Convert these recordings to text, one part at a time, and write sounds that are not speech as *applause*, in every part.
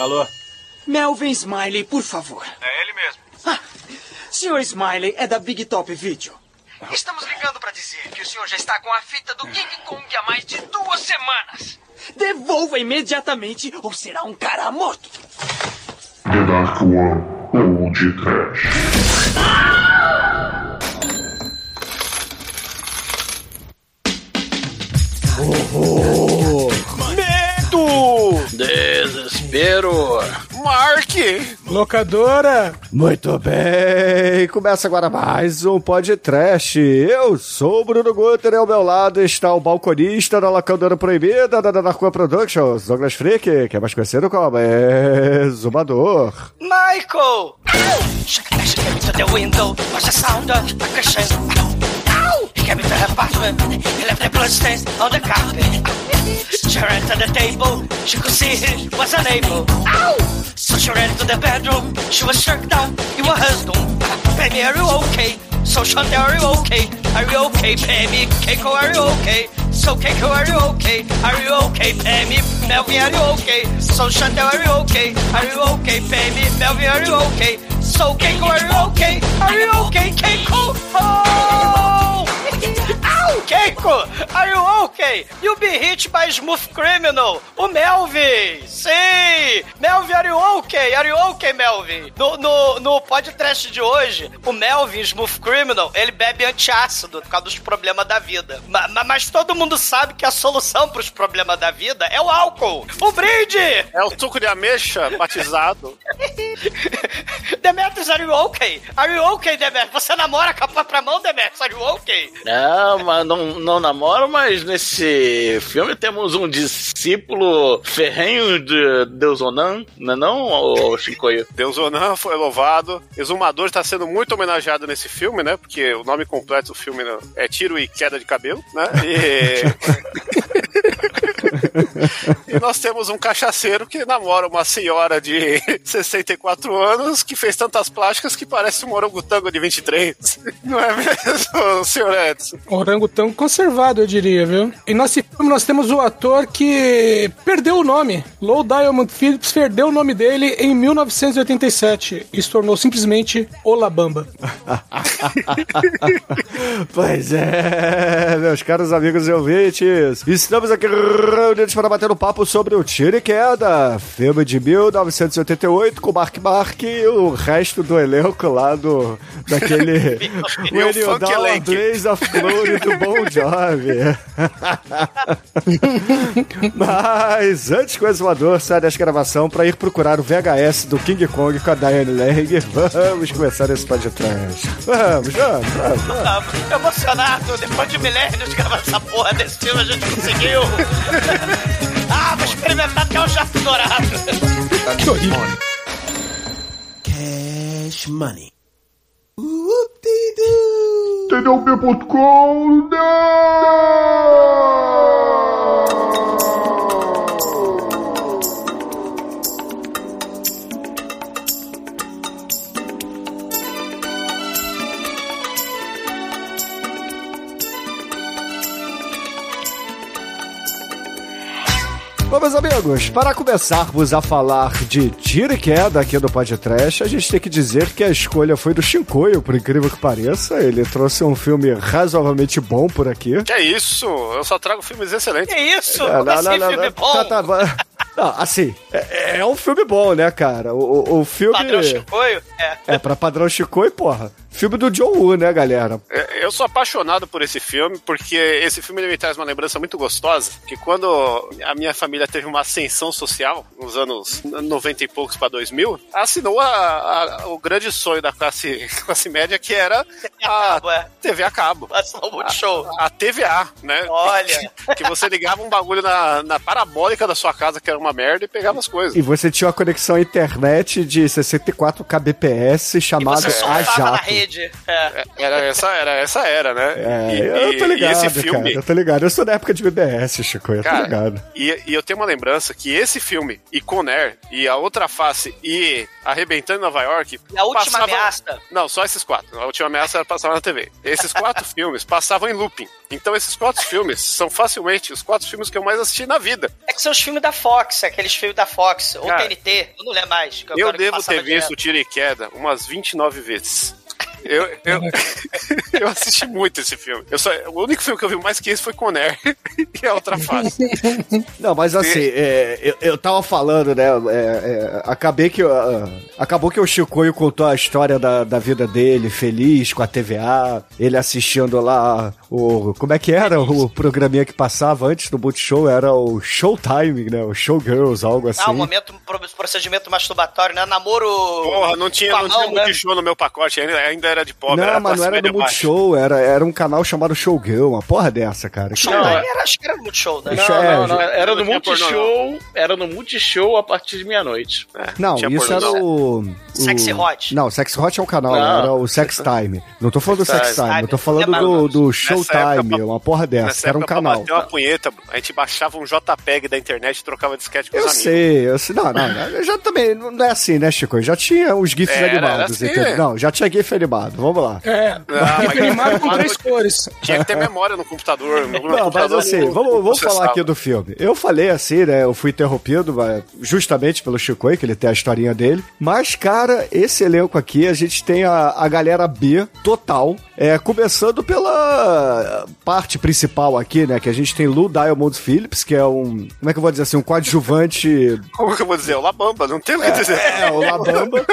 Alô? Melvin Smiley, por favor. É ele mesmo. Ah, senhor Smiley é da Big Top Video. Estamos ligando para dizer que o senhor já está com a fita do King Kong há mais de duas semanas. Devolva imediatamente ou será um cara morto. The Dark One Old Trash. Desespero. Mark! Locadora! Muito bem, começa agora mais um podcast. Eu sou o Bruno Guter e ao meu lado está o balconista da locadora proibida da Darkwa Productions, Douglas Freak, que é mais conhecido como Exumador. Michael! To the window, was the sound of a Ow! He her apartment, he left the bloodstains on the carpet. She ran to the table, she could see he was unable. Ow! So she ran to the bedroom, she was struck down, was her doom. Baby, are you okay? So Chantel, are you okay? Are you okay, Pammy? Keiko, are you okay? So Keiko, are you okay? Are you okay, Pammy? Melvin, are you okay? So Chantel, are you okay? Are you okay, Pammy? Melvin, are you okay? So Keiko, are you okay? Are you okay, Keiko? Oh! Keiko! Are you okay? You be hit by smooth criminal. O Melvin! Sim! Melvin, are you okay? Are you okay, Melvin? No, no, no podcast de hoje, o Melvin, smooth criminal, ele bebe antiácido por causa dos problemas da vida. Ma, ma, mas todo mundo sabe que a solução pros problemas da vida é o álcool. O brinde! É o suco de ameixa batizado. *laughs* Demetrius, are you okay? Are you okay, Demetrius? Você namora com a própria mão, Demetrius? Are you okay? Não, mas não, não namoro, mas nesse filme temos um discípulo ferrenho de Deus Onan, não é não, ô Chicoio? *laughs* Deus Onan foi louvado. Exumador está sendo muito homenageado nesse filme, né? Porque o nome completo do filme é Tiro e Queda de Cabelo, né? E... *laughs* e nós temos um cachaceiro que namora uma senhora de *laughs* 64 anos que fez tantas plásticas que parece um orangotango de 23. Não é mesmo, *laughs* senhor Edson? Orangotango conservado, eu diria, viu? E nesse filme nós temos o ator que perdeu o nome. Low Diamond Phillips perdeu o nome dele em 1987 e se tornou simplesmente Olabamba. *laughs* pois é, meus caros amigos e ouvintes, estamos aqui reunidos para bater um papo sobre o Tiro e Queda, filme de 1988 com Mark Mark e o resto do elenco lá do daquele *laughs* When You Down a Blaze of Glory do Bon Jovi. *laughs* Mas antes que o exumador saia desta gravação para ir procurar o VHS do King Kong com a Diane Lang, vamos começar esse podcast. Vamos, vamos, vamos. vamos. Emocionado, depois de milênios de gravar essa porra desse filme, a gente conseguiu. *laughs* ah, vou experimentar até o jato dourado. que horrível. Cash Money. TDUP.com Bom, meus amigos, para começarmos a falar de tiro e queda aqui no podcast, a gente tem que dizer que a escolha foi do Shinkoio, por incrível que pareça. Ele trouxe um filme razoavelmente bom por aqui. Que é isso? Eu só trago filmes excelentes. Que isso? É, não, assim, não, filme não, bom? Tá, tá, não, assim, é, é, um filme bom, né, cara? O, o, o filme. Padrão Chicoio? É. É, pra padrão Chicoio, porra. Filme do John Woo, né, galera? Eu sou apaixonado por esse filme, porque esse filme me traz uma lembrança muito gostosa, que quando a minha família teve uma ascensão social, nos anos 90 e poucos para 2000, assinou a, a, o grande sonho da classe, *laughs* classe média, que era a é. TV a cabo. Assinou muito show. A, a TVA, né? Olha! Que, *laughs* que você ligava um bagulho na, na parabólica da sua casa, que era uma merda, e pegava as coisas. E você tinha uma conexão à internet de 64 kbps chamada a jato. Rede. É. Era, essa, era essa era, né? É, E- eu tô ligado, e esse filme, cara. Eu tô ligado. Eu sou da época de BBS, Chico. Eu tô Cara, ligado. E, e eu tenho uma lembrança que esse filme, e Conair, e A Outra Face, e Arrebentando em Nova York... E a última passavam- ameaça. Não, só esses quatro. A última ameaça era passar na TV. Esses quatro *laughs* filmes passavam em looping. Então esses quatro filmes são facilmente os quatro filmes que eu mais assisti na vida. É que são os filmes da Fox, aqueles filmes da Fox. Ou Cara, TNT, eu não lembro mais. Eu devo passava ter visto direto. Tiro e Queda umas 29 vezes. Eu, eu, *laughs* eu assisti muito esse filme. Eu só, o único filme que eu vi mais que esse foi Conair e a outra face. *laughs* Não, mas assim, é, eu, eu tava falando, né? é, é, acabei que. ah, acabou que o Chicoio contou a história da, da vida dele, feliz com a TVA, ele assistindo lá o. Como é que era o programinha que passava antes do Multishow? Era o Showtime, né? O Showgirls, algo assim. Ah, o momento, pro- procedimento masturbatório, né? Namoro. Porra, não tinha, não tinha mão, né? multishow no meu pacote, ainda, ainda era de pobre. Não, mas não era baixa. Multishow, era, era um canal chamado Showgirl, uma porra dessa, cara. Não, era, acho que era muito show, né? Não, é, não, não. Era pornô, Multishow. Era no Multishow a partir de meia-noite. É, Não, isso era não. o, o- Sexy Hot. Não, Sexy Hot é um canal, Não. era o Sex *laughs* Time. Não tô falando do Sex Time, Time. eu tô falando É, do, do Showtime, uma porra dessa, era um canal. Pra uma punheta, a gente baixava um JPEG da internet e trocava disquete com Eu os amigos. sei, eu sei. Não, não, eu já também. Não é assim, né, Chico? Eu já tinha os GIFs animados, assim. entendeu? Não, já tinha GIF animado, vamos lá. É, mas- GIF animado com três cores. Tinha que ter memória no computador. No Não, mas computador assim, não- vamos, vamos falar aqui do filme. Eu falei assim, né? Eu fui interrompido mas, justamente pelo Chico, que ele tem a historinha dele. Mas, cara, esse elenco aqui, a gente tem a, a galera B total. É, começando pela parte principal aqui, né? Que a gente tem Lou Diamond Phillips, que é um. Como é que eu vou dizer assim? Um coadjuvante *laughs* Como que eu vou dizer? O Labamba, não tem o que dizer. É, o Labamba.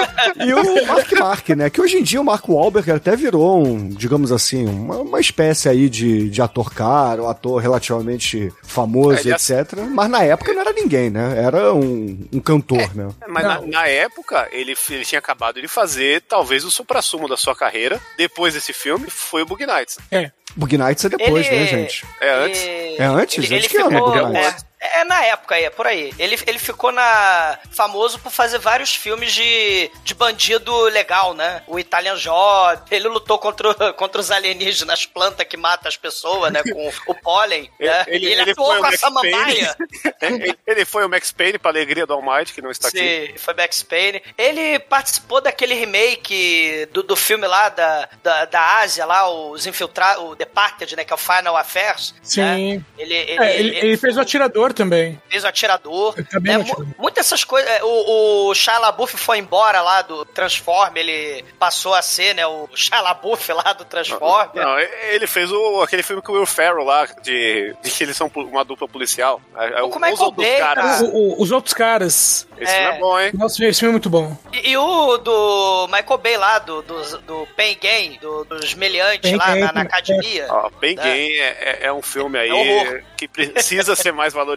e o Mark Mark, né? Que hoje em dia o Mark Wahlberg até virou um, digamos assim, uma, uma espécie aí de, de ator caro, um ator relativamente famoso, É, ele etc. Mas na época não era ninguém, né? Era um, um cantor, né? Mas na, na época, ele, ele tinha acabado de fazer talvez o supra-sumo da sua carreira. Depois desse filme, foi o Bug Nights. É. Bug Nights é depois, Ele- né, gente? É antes? Ele- É antes? Ele, ele ficou. Bug Nights? É, é na época aí, é por aí. Ele, ele ficou na famoso por fazer vários filmes de, de bandido legal, né? O Italian Job. Ele lutou contra, *laughs* contra os alienígenas, planta que mata as pessoas, né? Com o pólen. *laughs* né? Ele- ele, ele atuou foi o com a Max samambaia. *laughs* ele, ele foi o Max Payne pra alegria do Almighty, que não está aqui. Sim, foi Max Payne. Ele participou daquele remake do, do filme lá da, da, da Ásia, lá, os infiltrados, o Departed, né? Que é o Final Affairs. Sim. né? Ele, ele, É, ele, ele fez o atirador também. fez o atirador. Né? no atirador. Mu- Muitas essas coisas. é, O, o Shia LaBeouf foi embora lá do Transform, ele passou a ser, né? O Shia LaBeouf lá do Transform. Não, ele fez o, aquele filme com o Will Ferrell lá, de, de que eles são uma dupla policial. É, O Como é os outros caras. cara? O- o- os outros caras. Esse filme é bom, hein? Nossa, esse filme é muito bom. E, e o do Michael Bay lá, do, do, do Pain Game, do, dos meliantes lá Game, na, na é. academia. Ó, Pain né? Game é, é- é um filme aí É que precisa ser mais valorizado.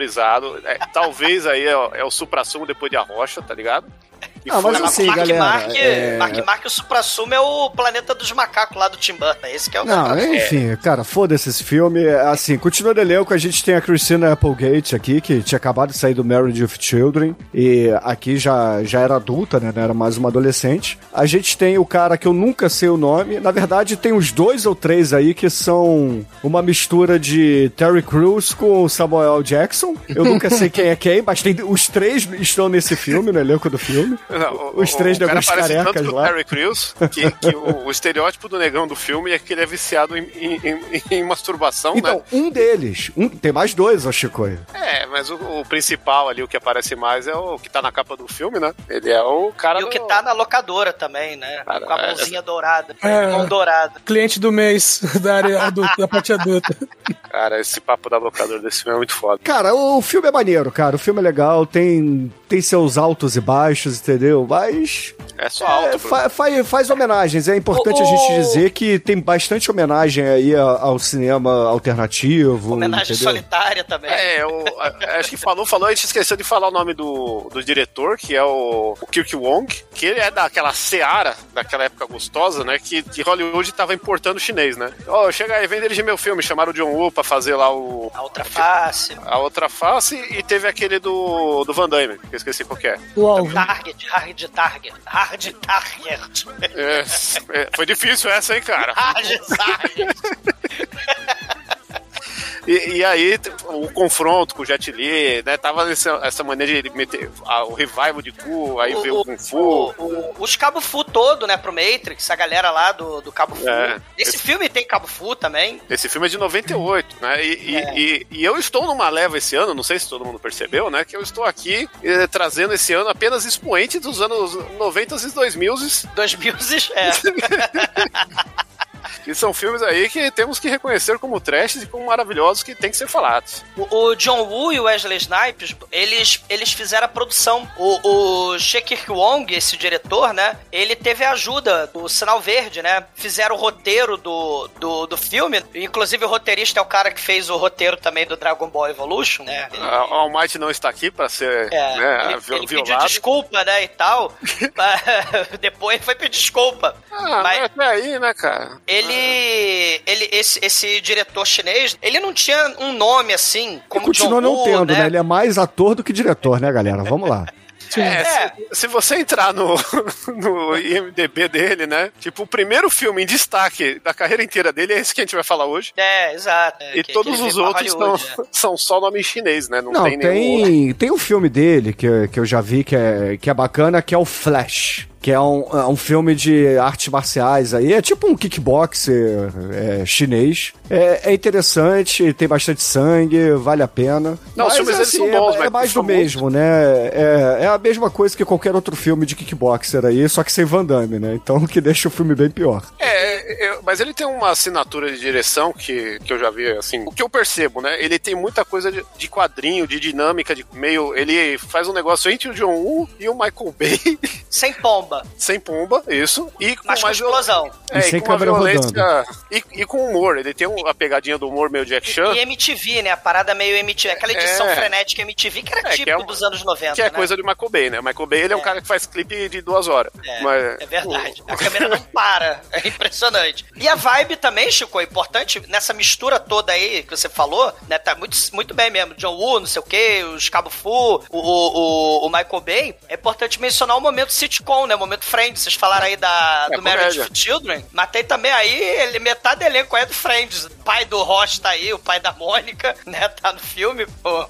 É, talvez aí é, é o supra-sumo depois de A Rocha, tá ligado? E foi- mas Não, assim, Mark galera, Mark, é- Mark Mark, o supra-sumo é o planeta dos macacos lá do Tim Burton. Esse que é o Não, enfim, cara, foda-se esse filme. Assim, continuando o elenco, a gente tem a Christina Applegate aqui, que tinha acabado de sair do Marriage of Children, e aqui já, já era adulta, né? Não era mais uma adolescente. A gente tem o cara que eu nunca sei o nome. Na verdade, tem uns dois ou três aí que são uma mistura de Terry Crews com Samuel Jackson. Eu nunca sei quem é quem, mas tem, os três estão nesse filme, no elenco do filme. Não, o- Os três o parece carecas tanto com lá. o Terry Crews, que, que o, o estereótipo do negão do filme é que ele é viciado em, em- em- em masturbação, Então, né? um deles, um, tem mais dois, ó, Chicoio. É, mas o, o principal ali, o que aparece mais é o que tá na capa do filme, né? Ele é o cara E o do- que tá na locadora também, né? Cara, Com a é- mãozinha dourada. É. Mão dourada. Cliente do mês *laughs* da área adulta, da parte adulta. Cara, esse papo da locadora desse filme é muito foda. Cara, o filme é maneiro, cara. O filme é legal, tem, tem seus altos e baixos, entendeu? Mas. É só é, alto, fa- fa- faz homenagens. É importante O- a gente o- dizer que tem bastante homenagem aí ao cinema alternativo. Homenagem entendeu? solitária também. É, a- acho que falou, falou, a gente esqueceu de falar o nome do, do diretor, que é o, o Kirk Wong, que ele é daquela seara, daquela época gostosa, né? Que, que Hollywood tava importando chinês, né? Ó, chega aí, vem dirigir meu filme, chamaram o John Woo fazer lá o. A outra face. A outra face e teve aquele do, do Van Damme, que eu esqueci qual que é. O alvo. Target, hard target, hard target, É, é, foi difícil essa, hein, cara? hard target. *laughs* E, e aí, o confronto com o Jet Li, né? Tava nessa, essa maneira de meter a- o revival de Ku, aí veio o Kung Fu. o- o- os Cabo Fu todo, né, pro Matrix, a galera lá do, do Cabo Fu. É. Esse filme tem Cabo Fu também. Esse filme é de 98, né? E, e- É. e- e eu estou numa leva esse ano, não sei se todo mundo percebeu, né? Que eu estou aqui eh, trazendo esse ano apenas expoentes dos anos 90 e 2000, Dois Muses, é. Que são filmes aí que temos que reconhecer como trashes e como maravilhosos que tem que ser falados. O, o John Woo e o Wesley Snipes, eles, eles fizeram a produção. O, o Shekir Wong, esse diretor, né? Ele teve a ajuda do Sinal Verde, né? Fizeram o roteiro do, do, do filme. Inclusive, o roteirista é o cara que fez o roteiro também do Dragon Ball Evolution, né? Ele- A All Might não está aqui para ser É, né, ele, vi- ele pediu violado. desculpa, né, e tal. *laughs* *laughs* Depois foi pedir desculpa. Ah, Mas- mas até aí, né, cara? Ele, ele esse, esse diretor chinês, ele não tinha um nome assim, como continua John não Woo, tendo, né? né? Ele é mais ator do que diretor, né, galera? Vamos lá. *laughs* É, É. Se, se você entrar no, *laughs* no IMDB dele, né? Tipo, o primeiro filme em destaque da carreira inteira dele é esse que a gente vai falar hoje. É, exato. É, e que- todos que ele os outros são, *laughs* é. são só nome chinês, né? Não, Não, tem tem, nenhum. tem, um filme dele que, que eu já vi que é, que é bacana, que é o Flash. Que é um, é um filme de artes marciais aí. É tipo um kickboxer é, chinês. É, é interessante, tem bastante sangue, vale a pena. Não, os filmes, eles são é- bons, é, mas mais do mesmo, né? É, é a mesma coisa que qualquer outro filme de kickboxer aí, só que sem Van Damme, né? Então o *laughs* que deixa o filme bem pior. É, eu- mas ele tem uma assinatura de direção que, que eu já vi, assim, o que eu percebo, né? Ele tem muita coisa de, de quadrinho, de dinâmica, de meio. Ele faz um negócio entre o John Woo e o Michael Bay, Sem pomba, sem pomba, isso, e com mas com mais viol- explosão. É, E e sem com uma câmera violência. E, e com humor. Ele tem um- a pegadinha do humor meio Jack Chan. E MTV, né? A parada meio MTV, aquela edição É. frenética MTV, que era É, que típico é um- dos anos 90, Que é né? coisa do Michael Bay, né? O Michael Bay ele é, um É. cara que faz clipe de duas horas. É, Mas, é verdade. A câmera não para. *laughs* É impressionante. E a vibe também, Chico, é importante nessa mistura toda aí que você falou, né? Tá muito, muito bem mesmo. John Woo, não sei o quê, os Cabo Fu, o, o, o, o Michael Bay. É importante mencionar o momento sitcom, né? Momento Friends. Vocês falaram aí da, É, do Marriage for Children. Mas tem também aí, ele, metade do elenco é do Friends. O pai do Ross tá aí, o pai da Mônica, *laughs* né? Tá no filme, pô.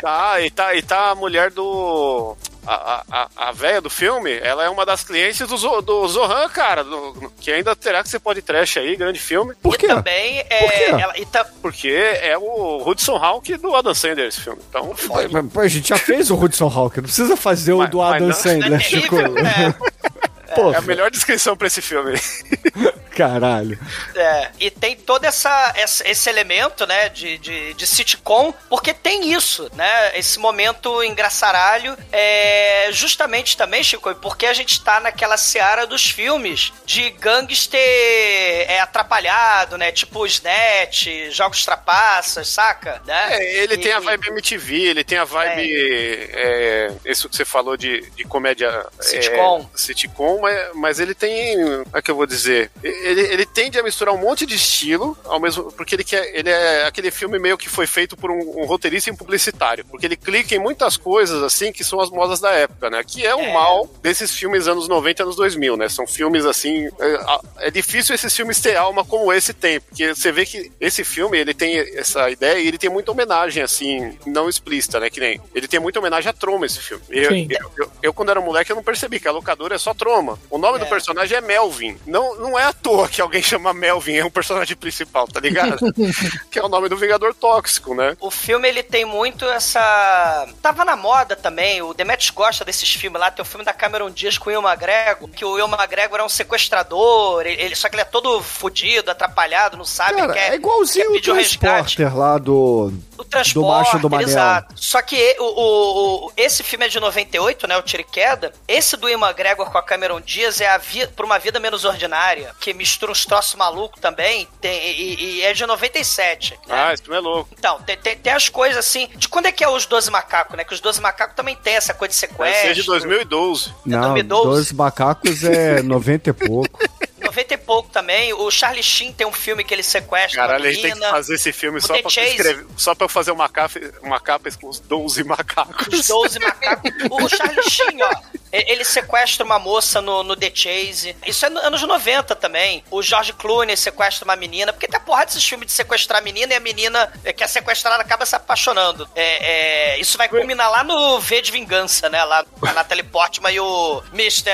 Tá, e tá, e tá a mulher do. A, a, a véia do filme, ela é uma das clientes do, Zo- do Zohan, cara. do- que ainda terá que ser pode trash aí, grande filme. Por e quê? também é. Por quê? Ela, e tá, Porque é o Hudson Hawk do Adam Sandler esse filme. Então, Mas, mas, pô, a gente já fez o Hudson Hawk, não precisa fazer o Mas- do mas Adam não- Sandler, é Chico. terrível, né? *laughs* Pô, é a melhor descrição pra esse filme. *laughs* caralho. É, e tem todo essa, essa- esse elemento, né, de, de, de sitcom, porque tem isso, né, esse momento engraçaralho, é, justamente também, Chico, porque a gente tá naquela seara dos filmes de gangster é, atrapalhado, né, tipo Snatch, Jogos Trapaças, saca? Né? É, ele E- tem a vibe MTV, ele tem a vibe. É, isso que você falou de, de comédia. Sitcom. É, sitcom, mas, mas ele tem. Como é que eu vou dizer? Ele, ele tende a misturar um monte de estilo, ao mesmo. Porque ele quer. Ele é aquele filme meio que foi feito por um, um roteirista e um publicitário. Porque ele clica em muitas coisas, assim, que são as modas da época, né? Que é o É. mal desses filmes anos 90 e anos 2000, né? São filmes assim. É, é difícil esses filmes ter alma como esse tem, porque você vê que esse filme ele tem essa ideia e ele tem muita homenagem, assim, não explícita, né? Que nem. Ele tem muita homenagem a Troma, esse filme. Eu, eu, eu- eu, quando era moleque, eu não percebi que a locadora é só Troma. O nome do É. personagem é Melvin. Não, não é à toa que alguém chama Melvin, é um personagem principal, tá ligado? *laughs* que é o nome do Vingador Tóxico, né? O filme, ele tem muito essa... Tava na moda também, o Demetrius gosta desses filmes lá, tem o filme da Cameron Diaz com o Will McGregor, que o Will McGregor é um sequestrador, ele, só que ele é todo fudido, atrapalhado, não sabe, Cara, quer, é igualzinho quer o pedir um. Transporter lá do... O transporte, do Macho do Manel. exato. Só que o, o- o- esse filme é de 98, né? O Tiro e Queda. Esse do Ian McGregor com a Cameron Diaz é a vi Por uma Vida Menos Ordinária, que mistura uns troços malucos também, tem- e, e é de 97. né? Ah, esse filme é louco. Então, tem, tem, tem as coisas assim. De quando é que é os 12 macacos, né? Que os 12 macacos também tem essa coisa de Vai ser sequestro. de 2012. Não, 2012. 12 macacos é 90 e pouco. *laughs* 90 e pouco também. O Charlie Sheen tem um filme que ele sequestra Caralho, a gente tem menina. que fazer esse filme O só The pra, Chase. escrever, só pra eu fazer uma capa, uma capa com os 12 macacos. Os 12 macacos. O Charlie Sheen, ó. Ele sequestra uma moça no, no The Chase. Isso é no- anos 90 também. O George Clooney sequestra uma menina. Porque tem a porrada desses filmes de sequestrar a menina e a menina que é sequestrada acaba se apaixonando. É, é, isso vai culminar lá no V de Vingança, né? Lá com a Natalie Portman e o Mr.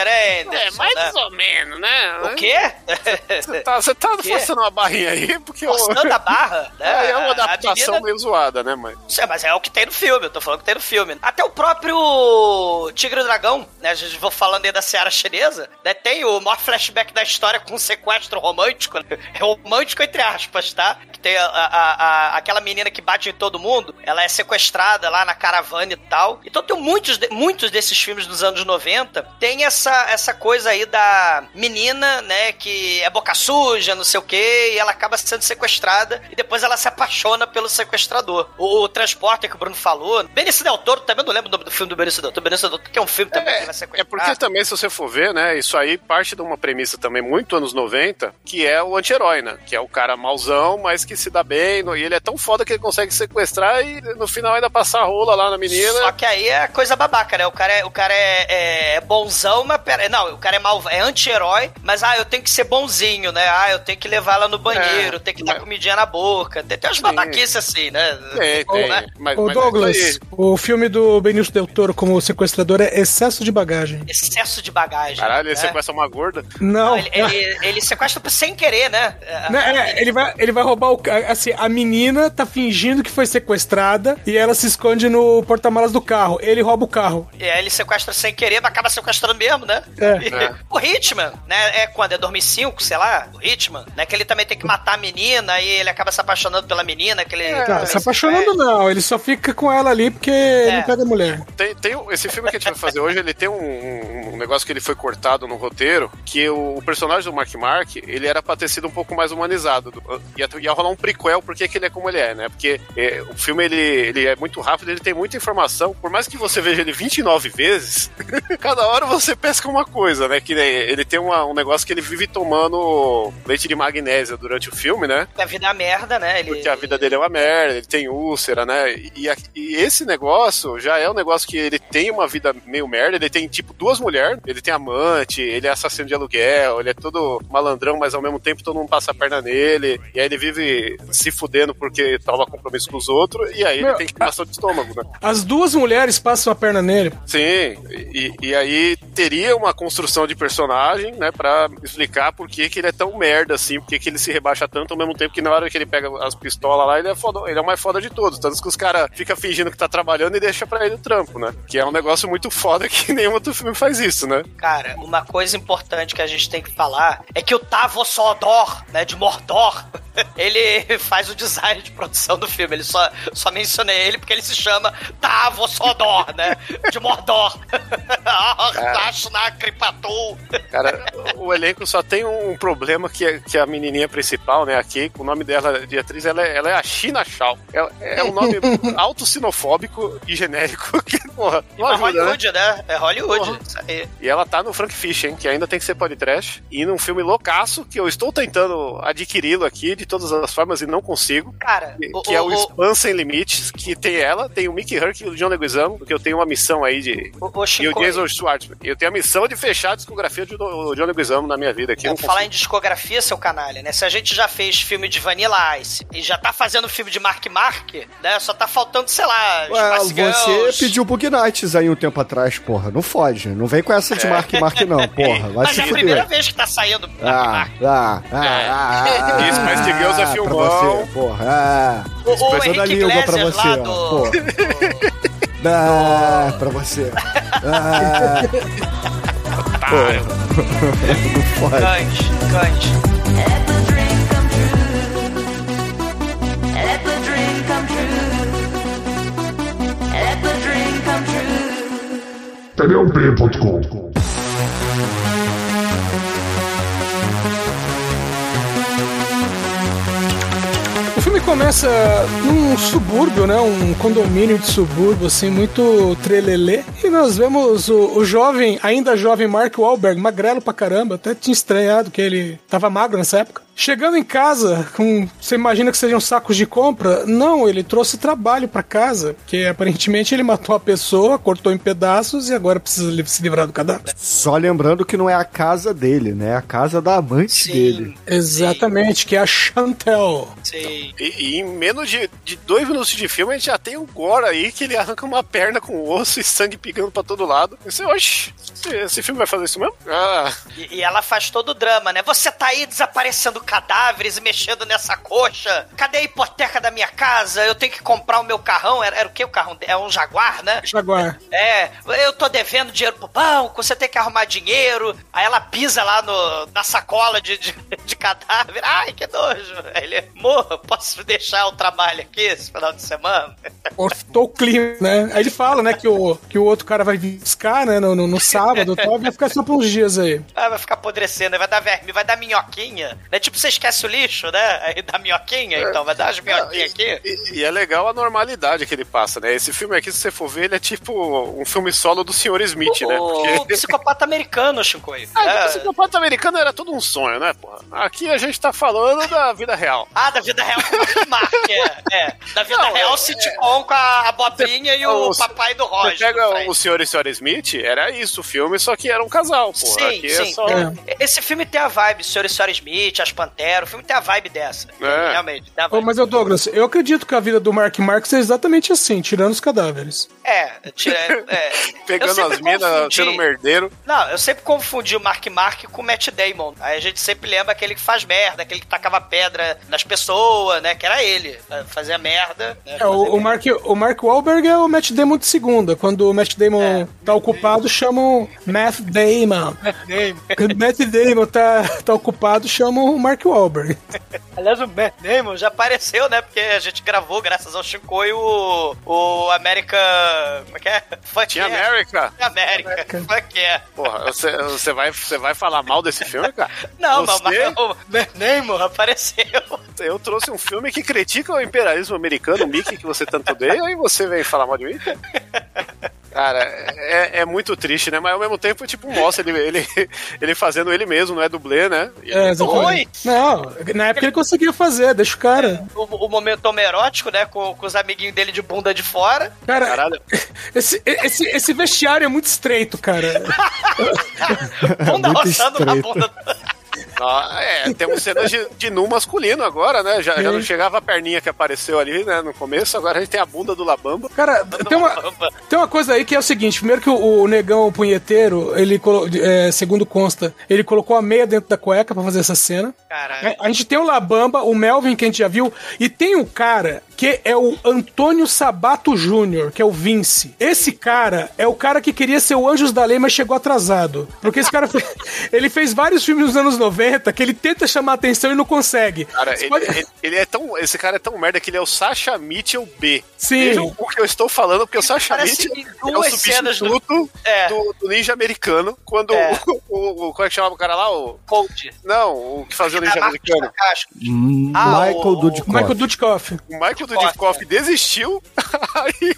Anderson. É, mais né? ou menos, né? O quê? Você tá, *laughs* tá forçando uma barrinha aí, porque eu... Forçando a barra? né? *laughs* É, é uma adaptação menina- meio zoada, né, mãe? Isso é, mas é o que tem no filme, eu tô falando que tem no filme. Até o próprio Tigre e o Dragão, né? A gente vou falando aí da Seara Chinesa, né? Tem o maior flashback da história com um sequestro romântico, né? *laughs* Romântico entre aspas, tá? Que tem a, a- a- aquela menina que bate em todo mundo, ela é sequestrada lá na caravana e tal. Então tem muitos, muitos desses filmes dos anos 90, tem essa, essa coisa aí da menina, né? Que é boca suja, não sei o quê, e ela acaba sendo sequestrada e depois ela se apaixona pelo sequestrador. O, o Transporter que o Bruno falou, Benício Del Toro, também não lembro o nome do filme do Benício Del Toro. Benício Del Toro, que é um filme também que ele vai É sequestrar. porque também, se você for ver, né, isso aí parte de uma premissa também muito anos 90, que é o anti-herói, né? Que é o cara mauzão, mas que se dá bem, e ele é tão foda que ele consegue sequestrar e no final ainda passar a rola lá na menina. Só que aí é coisa babaca, né? O cara é, o cara é, é- é bonzão, mas pera, não, o cara é mal, é anti-herói, mas ah, eu tenho que ser bonzinho, né? Ah, eu tenho que levar ela no banheiro, É, tenho que dar mas- comidinha na boca. Tem, tem umas babaquices assim, né? Tem, tem. Né? Mas, Douglas, é isso aí. o filme do Benício Del Toro como sequestrador é excesso de bagagem. Excesso de bagagem. Caralho, ele né? sequestra uma gorda. Não, Não, ele, ele, ele sequestra sem querer, né? Né, é, ele, vai, ele vai roubar o. Assim, a menina tá fingindo que foi sequestrada e ela se esconde no porta-malas do carro. Ele rouba o carro. E aí ele sequestra sem querer, mas acaba sequestrando mesmo, né? É. E- *laughs* É. O Hitman, né? É quando? É 2005, sei lá? O Hitman, né? Que ele também tem que matar a menina e ele acaba se apaixonando pela menina. Que ele, Tá, se apaixonando não, ele só fica com ela ali porque ele não pega a mulher. Tem, tem esse filme que a gente vai fazer hoje, ele tem um, um negócio que ele foi cortado no roteiro, que o, o personagem do Mark Mark, ele era pra ter sido um pouco mais humanizado. Do- Ia, ia rolar um prequel porque que ele é como ele é, né? Porque é, o filme, ele, ele é muito rápido, ele tem muita informação. Por mais que você veja ele 29 vezes, *laughs* cada hora você pesca uma coisa, né? Que né, ele tem uma- um negócio que ele vive tomando leite de magnésia durante o filme, né? A vida é uma merda, né? Ele, Porque a vida dele é uma merda, ele tem úlcera, né? E, a- e esse negócio já é um negócio que ele tem uma vida meio merda, ele tem tipo duas mulheres, ele tem amante, ele é assassino de aluguel, ele é todo malandrão, mas ao mesmo tempo todo mundo passa a perna nele, e aí ele vive se fudendo porque toma compromisso com os outros, e aí ele Meu, tem queimação de estômago, né? As duas mulheres passam a perna nele. Sim, e, e aí teria uma construção de personagem, né, pra explicar por que, que ele é tão merda assim, por que, que ele se rebaixa tanto ao mesmo tempo que na hora que ele pega as pistolas lá, ele é, foda, ele é o mais foda de todos. Tanto que os caras ficam fingindo que tá trabalhando e deixa pra ele o trampo, né? Que é um negócio muito foda que *laughs* nenhum outro filme faz isso, né? Cara, uma coisa importante que a gente tem que falar é que o Tavo Sodor, né, de Mordor, *laughs* ele faz o design de produção do filme. Ele só, só mencionei ele porque ele se chama Tavo Sodor, né, de Mordor. *laughs* Cripatou. Cara, o elenco só tem um problema que, é, que a menininha principal, né, a Keiko, o nome dela de atriz, ela é, ela é a China Shaw. Ela- É, um nome *laughs* autossinofóbico e genérico *laughs* que, porra, não É ajuda, né? Hollywood, né? É Hollywood. E ela tá no Frank Fish, hein? Que ainda tem que ser podcast. E num filme loucaço, que eu estou tentando adquiri-lo aqui de todas as formas e não consigo. Cara, Que, o, que é o, o, Span Sem Limites, que tem ela, tem o Mickey Herc e o John Leguizamo, porque eu tenho uma missão aí de... o, o E o Jason Schwartzman. E eu tenho a missão de fechar a discografia do do John Leguizamo na minha vida aqui. eu Vamos não falar em discografia, seu canalha, né? Se a gente já fez filme de Vanilla Ice e já tá fazendo filme de Mark Mark, né? Só tá faltando, sei lá, Ué, você Girls. pediu Bug Nights aí um tempo atrás, porra. Não foge. Não vem com essa de Mark Mark, não, porra. Vai Mas se é a fuder. primeira vez que tá saindo Mark Ah, Mark. ah, ah, ah, ah, Isso, mas Girls é ah, filmão. Pra você, porra. Ah, O, o coisa da Henrique língua pra Iglesias você, lá do... porra. Ah, pra você. Ah, não fode. Cante, cante. Let começa num subúrbio, né? Um condomínio de subúrbio, assim, muito trelelê. E nós vemos o, o jovem, ainda jovem Mark Wahlberg, magrelo pra caramba. Até tinha estranhado que ele tava magro nessa época. Chegando em casa, com, você imagina que sejam sacos de compra? Não, ele trouxe trabalho pra casa, que aparentemente ele matou a pessoa, cortou em pedaços e agora precisa se livrar do cadáver. Só lembrando que não é a casa dele, né? É a casa da amante dele. Exatamente, que é a Chantel. Sim. E, e em menos de, de dois minutos de filme, a gente já tem um gore aí que ele arranca uma perna com osso e sangue pingando pra todo lado. E Você, oxe, esse, esse filme vai fazer isso mesmo? Ah, E, e ela faz todo o drama, né? Você tá aí desaparecendo cadáveres e mexendo nessa coxa. Cadê a hipoteca da minha casa? Eu tenho que comprar o meu carrão. Era, era o que o carrão? É um Jaguar, né? Jaguar. É, eu tô devendo dinheiro pro banco, você tem que arrumar dinheiro. Aí ela pisa lá no, na sacola de, de, de cadáver. Ai, que nojo. Aí ele, morra, posso deixar o trabalho aqui esse final de semana? Cortou o clima, né? Aí ele fala, né, que o, que o outro cara vai vir buscar, né, no, no, no sábado tal, vai ficar só por uns dias aí. Ah, vai ficar apodrecendo, vai dar verme, vai dar minhoquinha. Né? Tipo, você esquece o lixo, né? Aí dá minhoquinha, então vai dar as minhoquinhas aqui. e, e é legal a normalidade que ele passa, né? Esse filme aqui, se você for ver, ele é tipo um filme solo do Sr. Smith, né? O, o Porque... *laughs* psicopata americano, Shinkoi. *laughs* Ah, É. o psicopata americano era todo um sonho, né, porra? Aqui a gente tá falando da vida real. *laughs* Ah, da vida real com o Mark, é, é. Da vida Não, real, é- sitcom com a, a Bobinha e o Você- papai do Roger. Você pega o Sr. e Sra. Smith, era isso o filme, só que era um casal, porra. Sim, Aqui sim. é só... Esse filme tem a vibe, Sr. e Sra. Smith, As Panteras, o filme tem a vibe dessa. É. Realmente, Ô, vibe. mas, ô Douglas, eu acredito que a vida do Mark Marx é exatamente assim, tirando os cadáveres. É, tira, é. *laughs* Eu Pegando as minas, sendo merdeiro. Não, eu sempre confundi o Mark Mark com o Matt Damon. Aí a gente sempre lembra aquele que faz merda, aquele que tacava pedra nas pessoas, né? Que era ele. Fazia merda. né, É, o, o, Mark, o Mark Wahlberg é o Matt Damon de segunda. Quando o Matt Damon É. tá ocupado, chamam Matt Damon. Quando *laughs* o Matt Damon tá, tá ocupado, chamam o Mark Wahlberg. *laughs* Aliás, o Matt Damon já apareceu, né? Porque a gente gravou, graças ao Chicoio, o, o America... Como é que é? Fuck Tinha yeah. América. América. Fuck yeah. Porra, você, você, vai, você vai falar mal desse filme, cara? Não, você, mas o Matt Damon apareceu. Eu trouxe um filme que critica o imperialismo americano, o Mickey, que você tanto odeia, e você vem falar mal de mim? Cara, é, é muito triste, né? Mas ao mesmo tempo, tipo, mostra ele, ele, ele fazendo ele mesmo, não é dublê, né? E É, exatamente. Não, na época ele conseguia fazer, deixa o cara. O, o momento homoerótico, né? Com, com os amiguinhos dele de bunda de fora. Cara, Caralho. *laughs* esse, esse, esse vestiário é muito estreito, cara. *laughs* Bunda Muito roçando na bunda. Ah, é, temos cenas de, de nu masculino agora, né? Já, já não chegava a perninha que apareceu ali, né, no começo, agora a gente tem a bunda do Labamba. Cara, tem uma, tem uma coisa aí que é o seguinte: primeiro que o, o negão o punheteiro, ele é, segundo consta, ele colocou a meia dentro da cueca pra fazer essa cena. Caralho. É, A gente tem o Labamba, o Melvin, que a gente já viu, e tem um cara que é o Antônio Sabato Júnior, que é o Vince. Esse cara é o cara que queria ser o Anjos da Lei, mas chegou atrasado. Porque esse cara fe- *laughs* ele fez vários filmes nos anos 90 que ele tenta chamar atenção e não consegue. Cara, ele, pode- ele- ele é tão. Esse cara é tão merda que ele é o Sacha Mitchell B. Sim. Vejam o que eu estou falando, porque o Sacha Parece Mitchell é o do- substituto É. do, do ninja americano. Quando É. o, o, o- Como é que chamava o cara lá? O, Cold. não, o que fazia o ninja americano. Hum, Ah, Michael o- Dudikoff. Michael Dudikoff. Michael Dudikoff desistiu, *laughs* aí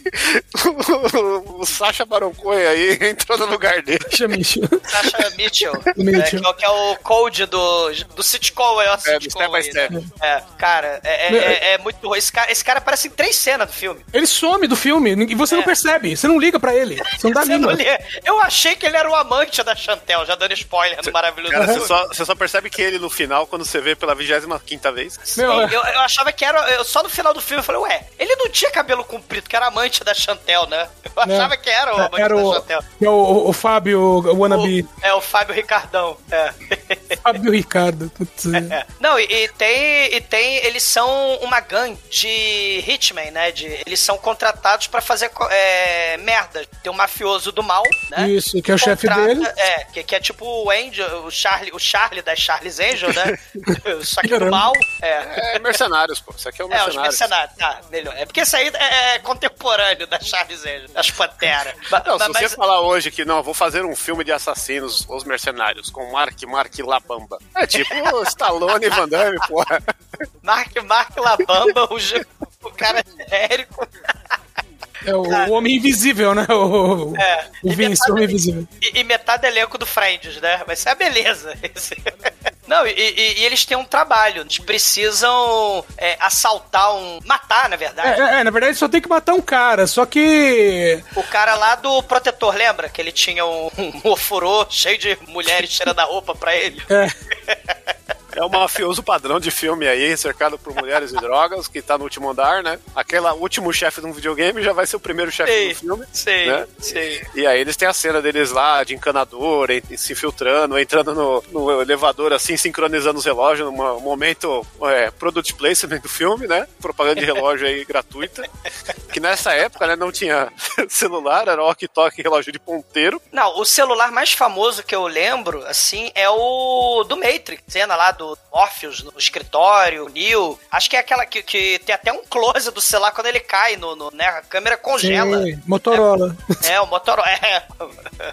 o, o Sacha Baron Cohen aí *laughs* entrou no lugar dele. Chama isso. Sasha Mitchell. *laughs* Mitchell. É, que, é o- que é o Cold do, do sitcom, é o É, do sitcom Step by aí, Step. né? É, cara, é, é, é- é muito ruim. Esse cara, esse cara aparece em três cenas do filme. Ele some do filme e você não É. percebe, você não liga pra ele. Você não dá Você não mínima. lê. Eu achei que ele era o amante da Chantel, já dando spoiler no maravilhoso Cara, você filme. só, você só percebe que ele no final, quando você vê pela 25 vez. Sim, Meu, é. eu, eu achava que era. Eu, só no final do filme eu falei, ué, ele não tinha cabelo comprido, que era amante da Chantel, né? Eu achava que era o amante Era da o, Chantel. é o, o, Fábio o Wannabe. O- é o Fábio Ricardão. É. *laughs* Fábio Ricardo. Putz, é. É. Não, e, e tem, e tem. Eles são uma gangue de hitmen, né? De, eles são contratados pra fazer é, merda. Tem o mafioso do mal, né? Isso, que é o chefe dele. É, que, que é tipo o Angel, o Charlie, o Charlie das Charles Angel, né? *laughs* Só que do mal. É. É mercenários, pô. Isso aqui é o É, os mercenários. Tá, melhor. É porque isso aí é, é contemporâneo da Charles Angel, das Panteras. *laughs* Ba- Não, se ba- você mas- falar hoje que não, vou fazer um filme de assassinos, os mercenários, com Mark, Mark, La Bamba. É tipo *laughs* Stallone e Van Damme, porra. Mark, Mark Labamba, o, o cara genérico. É o, o Homem Invisível, né? O, É. o Vince, metade- o Homem Invisível. E, e metade elenco do Friends, né? Vai ser a beleza. Não, e, e- e eles têm um trabalho. Eles precisam é, assaltar um. matar, na É, verdade. é, é, na verdade só tem que matar um cara, só que. O cara lá do protetor, lembra? Que ele tinha um, *laughs* um ofurô cheio de mulheres tirando a roupa pra ele. É, *laughs* É o mafioso padrão de filme aí, cercado por mulheres e drogas, que tá no último andar, né? Aquela último chefe de um videogame já vai ser o primeiro chefe do filme. sei, né? sei. E aí eles têm a cena deles lá, de encanador, en- se infiltrando, entrando no, no elevador, assim, sincronizando os relógios, num momento é, product placement do filme, né? Propaganda de relógio aí gratuita. Que nessa época, né, não tinha *laughs* celular, era walkie-talkie relógio de ponteiro. Não, o celular mais famoso que eu lembro, assim, é o do Matrix. Cena lá do Morpheus no escritório, o Neo. Acho que é aquela que, que tem até um close do celular quando ele cai, no, no- né? A câmera congela. sim, Motorola. É, o Motorola. É,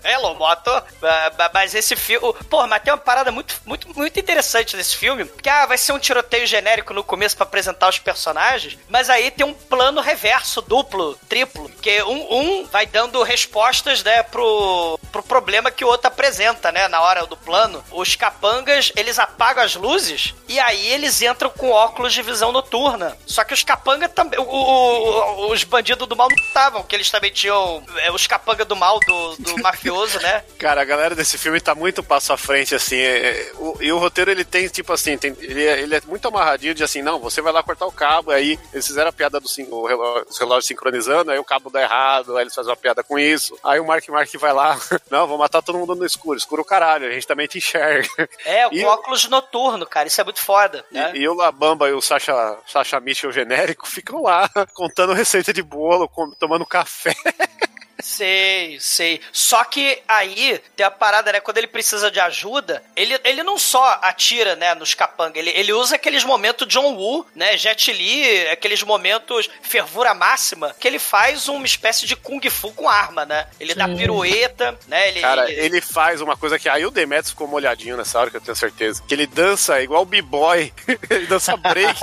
*laughs* Hello, Moto. Ba- Mas esse filme. Pô, mas tem uma parada muito, muito, muito interessante nesse filme. Que ah, vai ser um tiroteio genérico no começo pra apresentar os personagens. Mas aí tem um plano reverso, duplo, triplo. Que um, um vai dando respostas, né, pro, pro problema que o outro apresenta, né? Na hora do plano. Os capangas, eles apagam as luzes e aí eles entram com óculos de visão noturna. Só que os capangas também. o- o- o- os bandidos do mal não estavam, que eles também tinham é, os capangas do mal do, do *laughs* mafioso, né? Cara, a galera desse filme tá muito passo à frente, assim. é- é, o- e o roteiro, ele tem, tipo assim, tem- ele, é, ele é muito amarradinho de assim, não, você vai lá cortar o cabo, aí eles fizeram a piada do sin- o relógio, os relógios sincronizando, aí o cabo dá errado, aí eles fazem uma piada com isso. Aí o Mark Mark vai lá, *laughs* não, vou matar todo mundo no escuro, escuro o caralho, a gente também te enxerga. É, E- óculos noturno, cara. Isso é muito foda, né? E, e o Labamba e o Sasha, Sasha Mitchell genérico ficam lá *laughs* contando receita de bolo, com- tomando café. *laughs* Sei, sei. Só que aí tem a parada, né? Quando ele precisa de ajuda, ele, ele não só atira, né, nos capangas, ele, ele usa aqueles momentos John Woo, né? Jet Li, aqueles momentos fervura máxima, que ele faz uma espécie de Kung Fu com arma, né? Ele dá pirueta, né? Ele, Cara, ele- ele faz uma coisa que aí o Demetrius ficou molhadinho nessa hora, que eu tenho certeza. Que ele dança igual o B-boy. *laughs* ele dança break,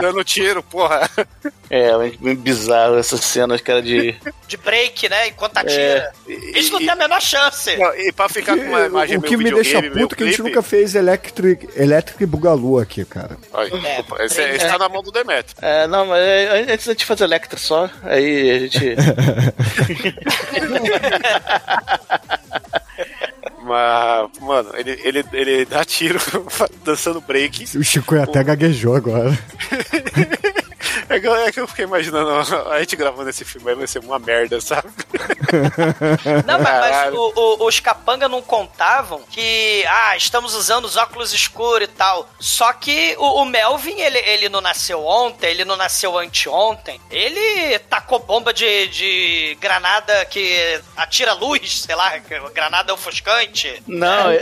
dando tiro, porra. É, bem bizarro essas cenas, cara, de. de break, né? Enquanto atira. E- Eles não e- têm a menor chance. Não, E pra ficar com uma imagem o que meio me deixa puto é que a gente nunca fez Electric, Electric Bugalu aqui, cara. Olha, É. opa, esse, esse tá na mão do Demetrius. É, não, mas é, antes da gente fazer Electra só, aí a gente. *laughs* Mas, mano, ele, ele, ele dá tiro *laughs* dançando break. O Chico até gaguejou agora. *laughs* *laughs* É que, eu- é que eu fiquei imaginando *laughs* a gente gravando esse filme aí vai ser uma merda, sabe? *laughs* Não, mas, mas o- o- os capanga não contavam que, ah, estamos usando os óculos escuros e tal. Só que o, o Melvin, ele, ele não nasceu ontem, ele não nasceu anteontem. Ele tacou bomba de, de granada que atira luz, sei lá, granada ofuscante. Não, é,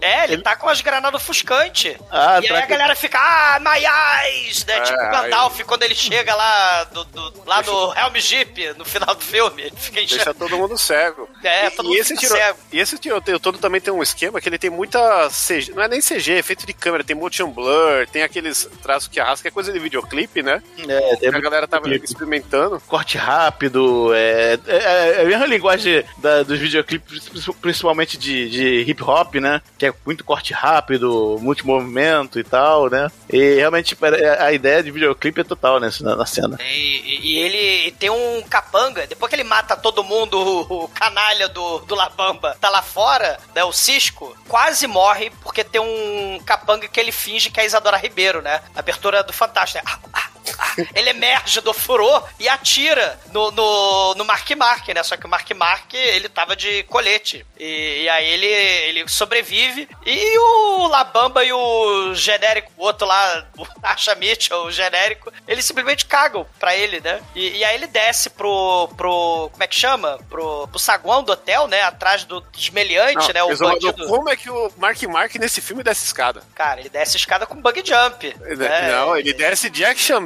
É, ele tá com as granadas ofuscantes. Ah, e aí a que- galera fica, ah, my eyes! Né? É, tipo aí- Gandalf quando ele chega lá, do, do- lá no Helm Jeep, no final do filme. Ele fica Deixa enchendo. todo mundo cego. É, e, todo e mundo esse tiro- cego. E esse tiroteio todo também tem um esquema que ele tem muita CG. Não é nem CG, é efeito de câmera. Tem motion blur, tem aqueles traços que arrasca, que é coisa de videoclipe, né? é, Que a galera tava clipe. experimentando. corte rápido, é, é, é a mesma linguagem da- dos videoclipes, princi- principalmente de, de hip hop, né? Que é muito corte rápido, multimovimento e tal, né? E realmente tipo, a a ideia de videoclipe é total nessa, na, na cena. E, e- e ele tem um capanga, depois que ele mata todo mundo, *laughs* o, o canalha do, do Labamba tá lá fora, né, o Cisco, quase morre porque tem um capanga que ele finge que é Isadora Ribeiro, né? Abertura do Fantástico, né? Ah, ah. *laughs* Ele emerge do furor e atira no, no, no Mark Mark, né? Só que o Mark Mark, ele tava de colete. E, e aí ele, ele sobrevive. E o Labamba e o genérico, o outro lá, o *laughs* Asha Mitchell, o genérico, eles simplesmente cagam pra ele, né? E, e aí ele desce pro, pro. Como é que chama? Pro, pro saguão do hotel, né? Atrás do desmeliante, Não, né? O Exumador, bandido. como é que o Mark Mark nesse filme desce escada? Cara, ele desce escada com bug jump. né? Não, ele desce de action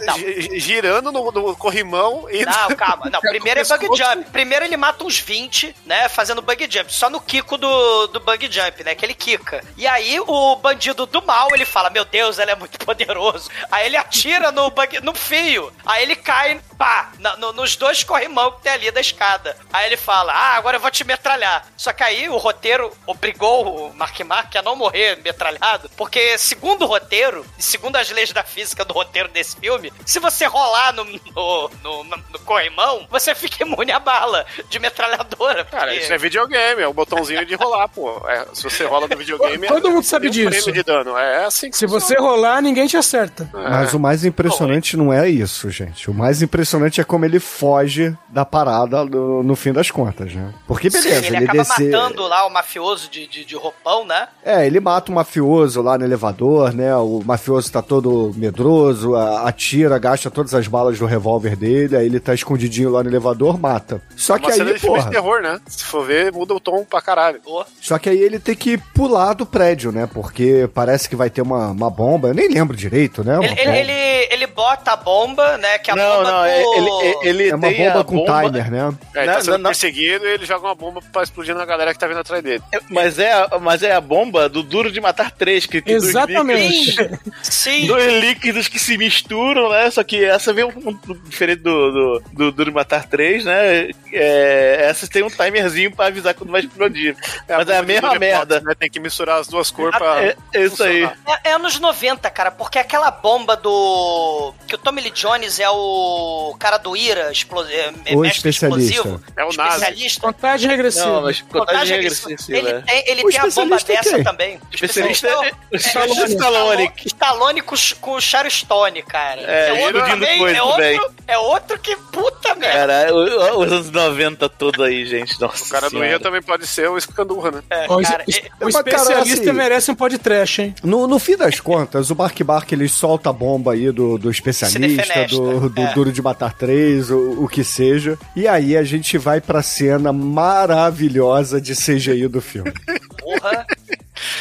Não. gi- girando no, no corrimão e. Não, *laughs* calma. Não, primeiro é bug jump. Primeiro ele mata uns 20, né? Fazendo bug jump. Só no Kiko do, do bug jump, né? Que ele quica. E aí o bandido do mal, ele fala: Meu Deus, ele é muito poderoso. Aí ele atira no, bug, no fio. Aí ele cai, pá, na- no- nos dois corrimão que tem ali da escada. Aí ele fala: Ah, agora eu vou te metralhar. Só que aí o roteiro obrigou o Mark Mark a não morrer metralhado. Porque, segundo o roteiro, e segundo as leis da física do roteiro desse filme, se você rolar no, no, no, no corrimão, você fica imune à bala de metralhadora. Cara, porque- isso é videogame, é o botãozinho de rolar, pô. É, se você rola no videogame. Todo é, mundo sabe um disso. de dano. É assim que Se você funciona. rolar, ninguém te acerta. Mas o mais impressionante não é isso, gente. O mais impressionante é como ele foge da parada no, no fim das contas, né? Porque Sim, beleza, ele, ele, acaba descer. matando lá o mafioso de, de, de roupão, né? É, ele mata o mafioso lá no elevador, né? O mafioso tá todo medroso, a- atira, gasta todas as balas do revólver dele, aí ele tá escondidinho lá no elevador, mata. Só Uma que aí, de filme de porra. terror, né? Se for ver, muda o tom pra caralho. Pô. Só que aí ele tem que pular do prédio, né? Porque parece que vai ter uma, uma bomba. Eu nem lembro direito, né? Uma Ele, ele, bomba. ele, ele bota a bomba, né? Que a Não, bomba não, do... ele, ele É uma tem a bomba com timer, né? É, ele tá sendo não, não. perseguido e ele joga uma bomba pra explodir na galera que tá vindo atrás dele. Mas é, a- mas é a bomba do Duro de Matar 3, que tem dois Exatamente. líquidos- Sim. Dois líquidos que se misturam, né? Só que essa vem um, um- diferente do, do, do Matar 3, né? É, essa tem um timerzinho pra avisar quando vai explodir. mas é a mesma merda. Né? Tem que misturar as duas cores pra. É, é isso aí. funcionar. É, é anos 90, cara, porque aquela bomba do. Que o Tommy Lee Jones é o cara do IRA, explo... é, é O mestre especialista. explosivo. É o Nazi. especialista. Contagem regressiva. Não, mas contagem Contagem regressiva. Ele né? tem, ele tem a bomba é dessa também. O especialista é, o é Stallone. Stallone. Com, com o Sharon Stone, cara. É, outro explodindo também, coisa é outro, é outro que puta merda. Cara, o- o- os anos 90 todo aí, gente. Nossa O cara do senhora. Ira também pode ser o Escandurra, né? É, o cara, es- é- o cara, especialista assim- merece um podcast, hein? No, no fim das contas, o Bark Bark ele solta a bomba aí do, do especialista, do, do é. Duro de Matar 3, o, o que seja. E aí a gente vai pra cena maravilhosa de CGI do filme. porra.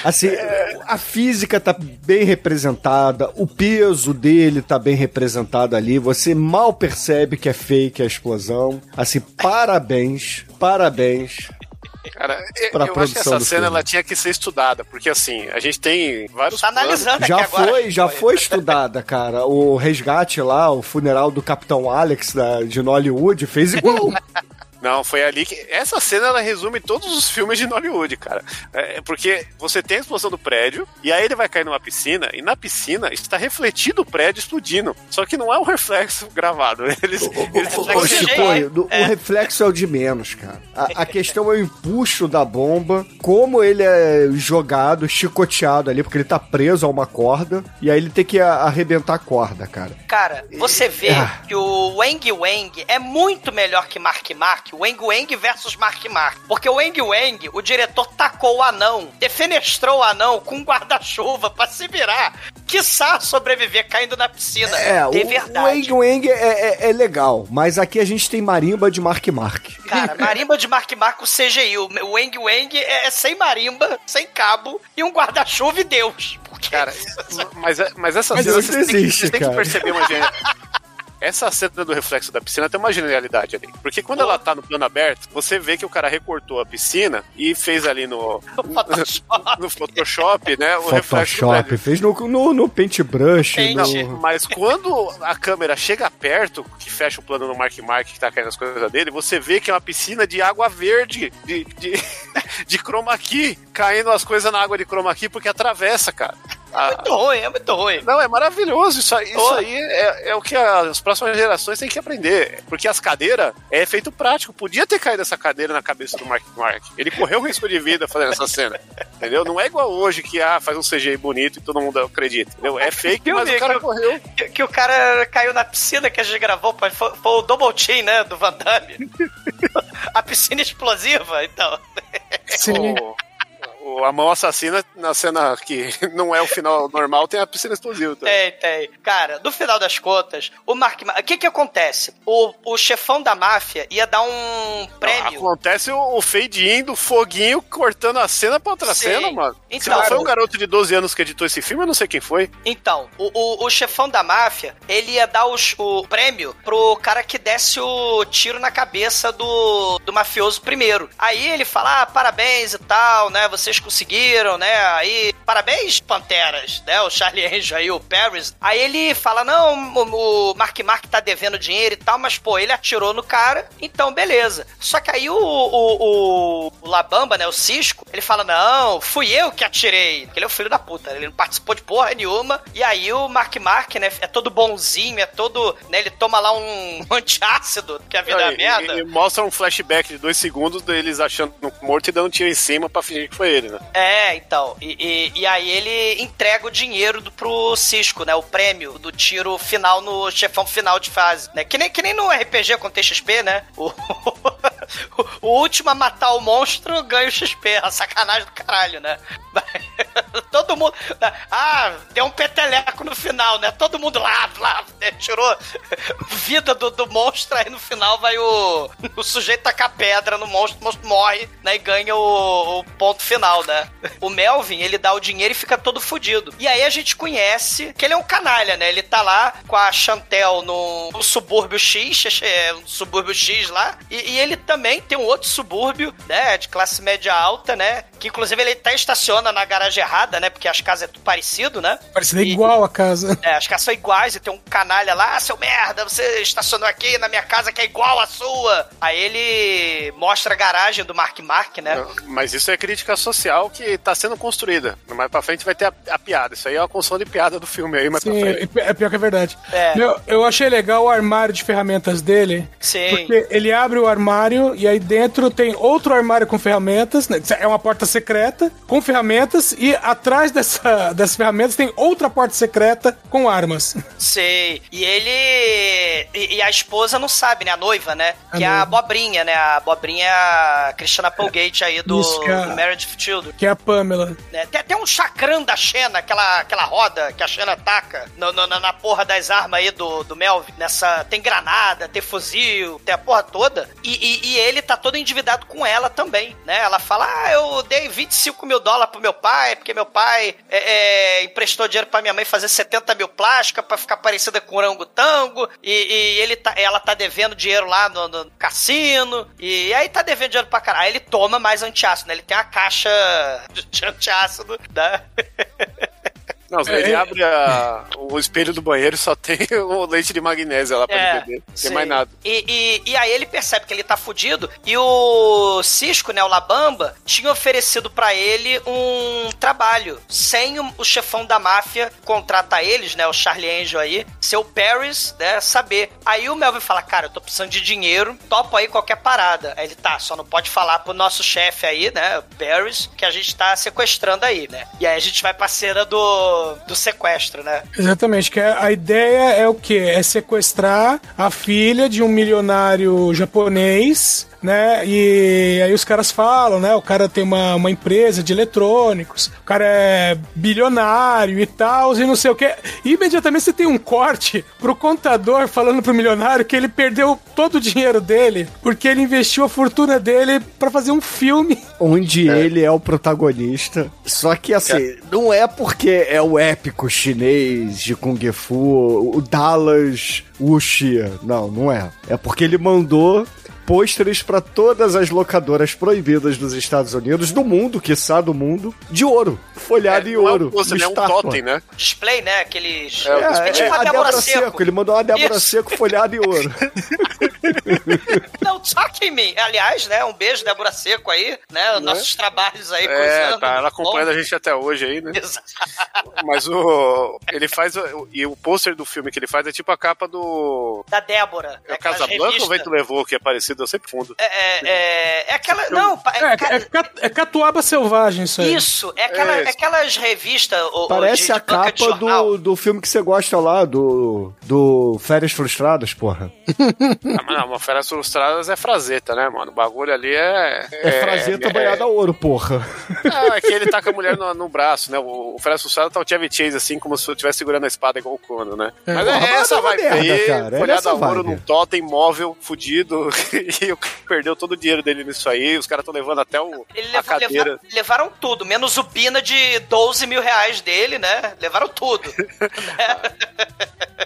Assim, a física tá bem representada, o peso dele tá bem representado ali, você mal percebe que é fake a explosão. Assim, parabéns, parabéns. Cara, eu, Pra eu acho que essa cena filme. ela tinha que ser estudada, porque assim, a gente tem vários. Tá analisando Já aqui agora. foi, já foi estudada, cara. O resgate lá, o funeral do Capitão Alex da, de Nollywood fez igual. *laughs* Não, foi ali que. Essa cena ela resume todos os filmes de Hollywood, cara. É, porque você tem a explosão do prédio, e aí ele vai cair numa piscina, e na piscina está refletido o prédio explodindo. Só que não é um reflexo gravado. *laughs* Eles, eles Ô, Reflexo Chico, CGI. o, o reflexo é o de menos, cara. A, a questão é o empuxo da bomba, como ele é jogado, chicoteado ali, porque ele tá preso a uma corda, e aí ele tem que arrebentar a corda, cara. Cara, você vê Ah. que o Wang Wang é muito melhor que Mark Mark, Wang Wang versus Mark Mark. Porque o Wang Wang, o diretor tacou o anão, defenestrou o anão com um guarda-chuva pra se virar. Quiçá sobreviver caindo na piscina. É, o, de o verdade. Wang Wang é, é- é legal, mas aqui a gente tem marimba de Mark Mark. Cara, marimba de Mark Mark com CGI. O Wang Wang é, é sem marimba, sem cabo e um guarda-chuva e Deus. Cara, *laughs* mas, é- mas essa Mas cena têm, que, existe, vocês têm que cara. perceber uma genialidade. Essa cena do reflexo da piscina tem uma genialidade ali. Porque quando ela tá no plano aberto, você vê que o cara recortou a piscina e fez ali no, *laughs* Photoshop. no Photoshop, né? O Photoshop, fez no, no, no paintbrush. Paint. no- Mas quando a câmera chega perto, que fecha o plano no Mark Mark que tá caindo as coisas dele, você vê que é uma piscina de água verde, de, de, *laughs* de chroma key, caindo as coisas na água de chroma key porque atravessa, cara. A- Muito ruim, é muito ruim. Não, é maravilhoso. Isso, aí- isso Oh. aí é, é o que as próximas gerações têm que aprender. Porque as cadeiras é efeito prático. Podia ter caído essa cadeira na cabeça do Mark Mark. Ele correu risco de vida fazendo essa cena. Entendeu? Não é igual hoje que ah, faz um CGI bonito e todo mundo acredita. Entendeu? É *laughs* fake, mas vi o cara que- correu. Que, que o cara caiu na piscina que a gente gravou, foi, foi o Double Team, né, do Van Damme. *laughs* a piscina explosiva, então. Sim. *laughs* O, O- A mão assassina, na cena que *laughs* não é o final normal, tem a piscina explosiva. Tá? Tem, tem. Cara, no final das contas, o Mark. Ma- O que que acontece? O, o chefão da máfia ia dar um prêmio. Acontece o, o fade-in do foguinho cortando a cena pra outra Sim. cena, mano. Se Então, não foi cara, um garoto de 12 anos que editou esse filme, eu não sei quem foi. Então, o, o, o chefão da máfia, ele ia dar os- o prêmio pro cara que desse o tiro na cabeça do, do mafioso primeiro. Aí ele fala, ah, parabéns e tal, né, vocês conseguiram, né, aí, parabéns, Panteras, né, o Charlie Angel aí, o Paris. Aí ele fala, não, o, o Mark Mark tá devendo dinheiro e tal, mas, pô, ele atirou no cara, então beleza. Só que aí o, o, o, o Labamba, né, o Cisco, ele fala, não, fui eu que atirei, porque ele é o filho da puta, ele não participou de porra nenhuma, e aí o Mark Mark, né, é todo bonzinho, é todo, né, ele toma lá um *laughs* antiácido, que a vida é E- merda. E, e mostra um flashback de dois segundos deles achando morto e dando tiro em cima pra fingir que foi ele, né? É, então. E, e, e aí ele entrega o dinheiro do, pro Cisco, né? O prêmio do tiro final no chefão final de fase, né? Que nem, que nem no RPG com TXP, né? O, *laughs* o último a matar o monstro ganha o XP. A *laughs* sacanagem do caralho, né? *laughs* Todo mundo... Ah, deu um peteleco no final, né? Todo mundo lá, lá, né? tirou *laughs* vida do, do monstro, aí no final vai o, o sujeito tacar pedra no monstro, o monstro morre, né? E ganha o, o ponto final, né? O Melvin, ele dá o dinheiro e fica todo fudido. E aí a gente conhece que ele é um canalha, né? Ele tá lá com a Chantel no, no subúrbio X, *laughs* é, um subúrbio X lá, e, e ele também tem um outro subúrbio, né? De classe média alta, né? Que inclusive ele até estaciona na garagem errada, né? Porque as casas é tudo parecido, né? Parecida E- igual a casa. *laughs* É, as casas são iguais e tem um canalha lá, ah, seu merda, você estacionou aqui na minha casa que é igual à sua. Aí ele mostra a garagem do Mark Mark, né? Mas isso é crítica social que tá sendo construída. Mais pra frente vai ter a, a piada. Isso aí é uma construção de piada do filme aí, mais Sim, pra frente. é pior que é verdade. É. Meu, eu achei legal o armário de ferramentas dele. Sim. Porque ele abre o armário e aí dentro tem outro armário com ferramentas. né? É uma porta secreta com ferramentas e atrás dessa, *laughs* dessas ferramentas tem outra porta secreta com armas. Sei. E ele. E, e a esposa não sabe, né? A noiva, né? A que é a noiva. Bobrinha, né? A Bobrinha é a Christiana Applegate aí do, Isso, é do Marriage of Children. Que é a Pamela. né? Tem até um chacrã da Xena, aquela, aquela roda que a Xena taca no- no- na, na porra das armas aí do, do Melvin. Nessa, tem granada, tem fuzil, tem a porra toda. E, e- e ele tá todo endividado com ela também, né? Ela fala, ah, eu dei 25 mil dólares pro meu pai, porque meu pai é, é, emprestou dinheiro pra minha mãe fazer 70 mil plásticas pra ficar parecida com orangotango. E, e ele tá, ela tá devendo dinheiro lá no, no cassino. E aí tá devendo dinheiro pra caralho. Aí ele toma mais antiácido, né? Ele tem a caixa de, *laughs* de antiácido, né? *laughs* Não, ele É, abre a- o espelho do banheiro e só tem *laughs* o leite de magnésia lá pra É, ele beber. Não tem mais nada. E, e, e aí ele percebe que ele tá fudido e o Cisco, né, o Labamba, tinha oferecido pra ele um trabalho sem o, o chefão da máfia contratar eles, né, o Charlie Angel aí, seu Paris, né, saber. Aí o Melvin fala, cara, eu tô precisando de dinheiro, topo aí qualquer parada. Aí ele, tá, só não pode falar pro nosso chefe aí, né, o Paris, que a gente tá sequestrando aí, né. E aí a gente vai pra cena do, do sequestro, né. Exatamente, que a a ideia é o quê? É sequestrar a filha de um milionário japonês, né? E aí os caras falam, né? O cara tem uma, uma empresa de eletrônicos, o cara é bilionário e tal, e não sei o que. E imediatamente você tem um corte pro contador falando pro milionário que ele perdeu todo o dinheiro dele porque ele investiu a fortuna dele pra fazer um filme. Onde ele é o protagonista. Só que assim, não é porque é o épico chinês de Kung Fu, o Dallas Wuxia. Não, não é. É porque ele mandou pôsteres pra todas as locadoras proibidas dos Estados Unidos, do mundo, quiçá do mundo, de ouro. Folhado em é um ouro. uma é um estátua. totem, né? Display, né, aqueles... É, É, tipo é, a a Débora Débora Seco. Seco. Ele mandou uma Débora Isso. Seco folhada em ouro. *laughs* Não, toque em mim. Aliás, né, um beijo, Débora Seco aí, né, os nossos trabalhos aí. É, tá, ela acompanha Bom, a gente até hoje aí, né? Exato. *laughs* Mas o. Ele faz. o- E o pôster do filme que ele faz é tipo a capa do. Da Débora. É o aquelas Casablanca ou. Vento Levou, que é parecido, eu sempre fundo. É, é, é, é aquela. Não, É, é, é catuaba selvagem isso aí. isso. É, aquela, É é aquelas revistas. Parece de, a de capa do, do filme que você gosta lá, do, do Férias Frustradas, porra. *laughs* Ah, mas não, uma Feras Frustradas é frazeta, né, mano? O bagulho ali é. É, frazeta banhada a ouro, porra. Não, é que ele tá com a mulher no, no braço, né? O, o Fred Assustado tá o Chevy Chase, assim, como se eu estivesse segurando a espada igual o Cono, né? É. Mas Porra, é essa é é folhada essa a ouro num totem móvel, fudido, *laughs* e o cara perdeu todo o dinheiro dele nisso aí, os caras estão levando até o, Ele a cadeira. leva- levaram tudo, menos o Pina de 12 mil reais dele, né? Levaram tudo.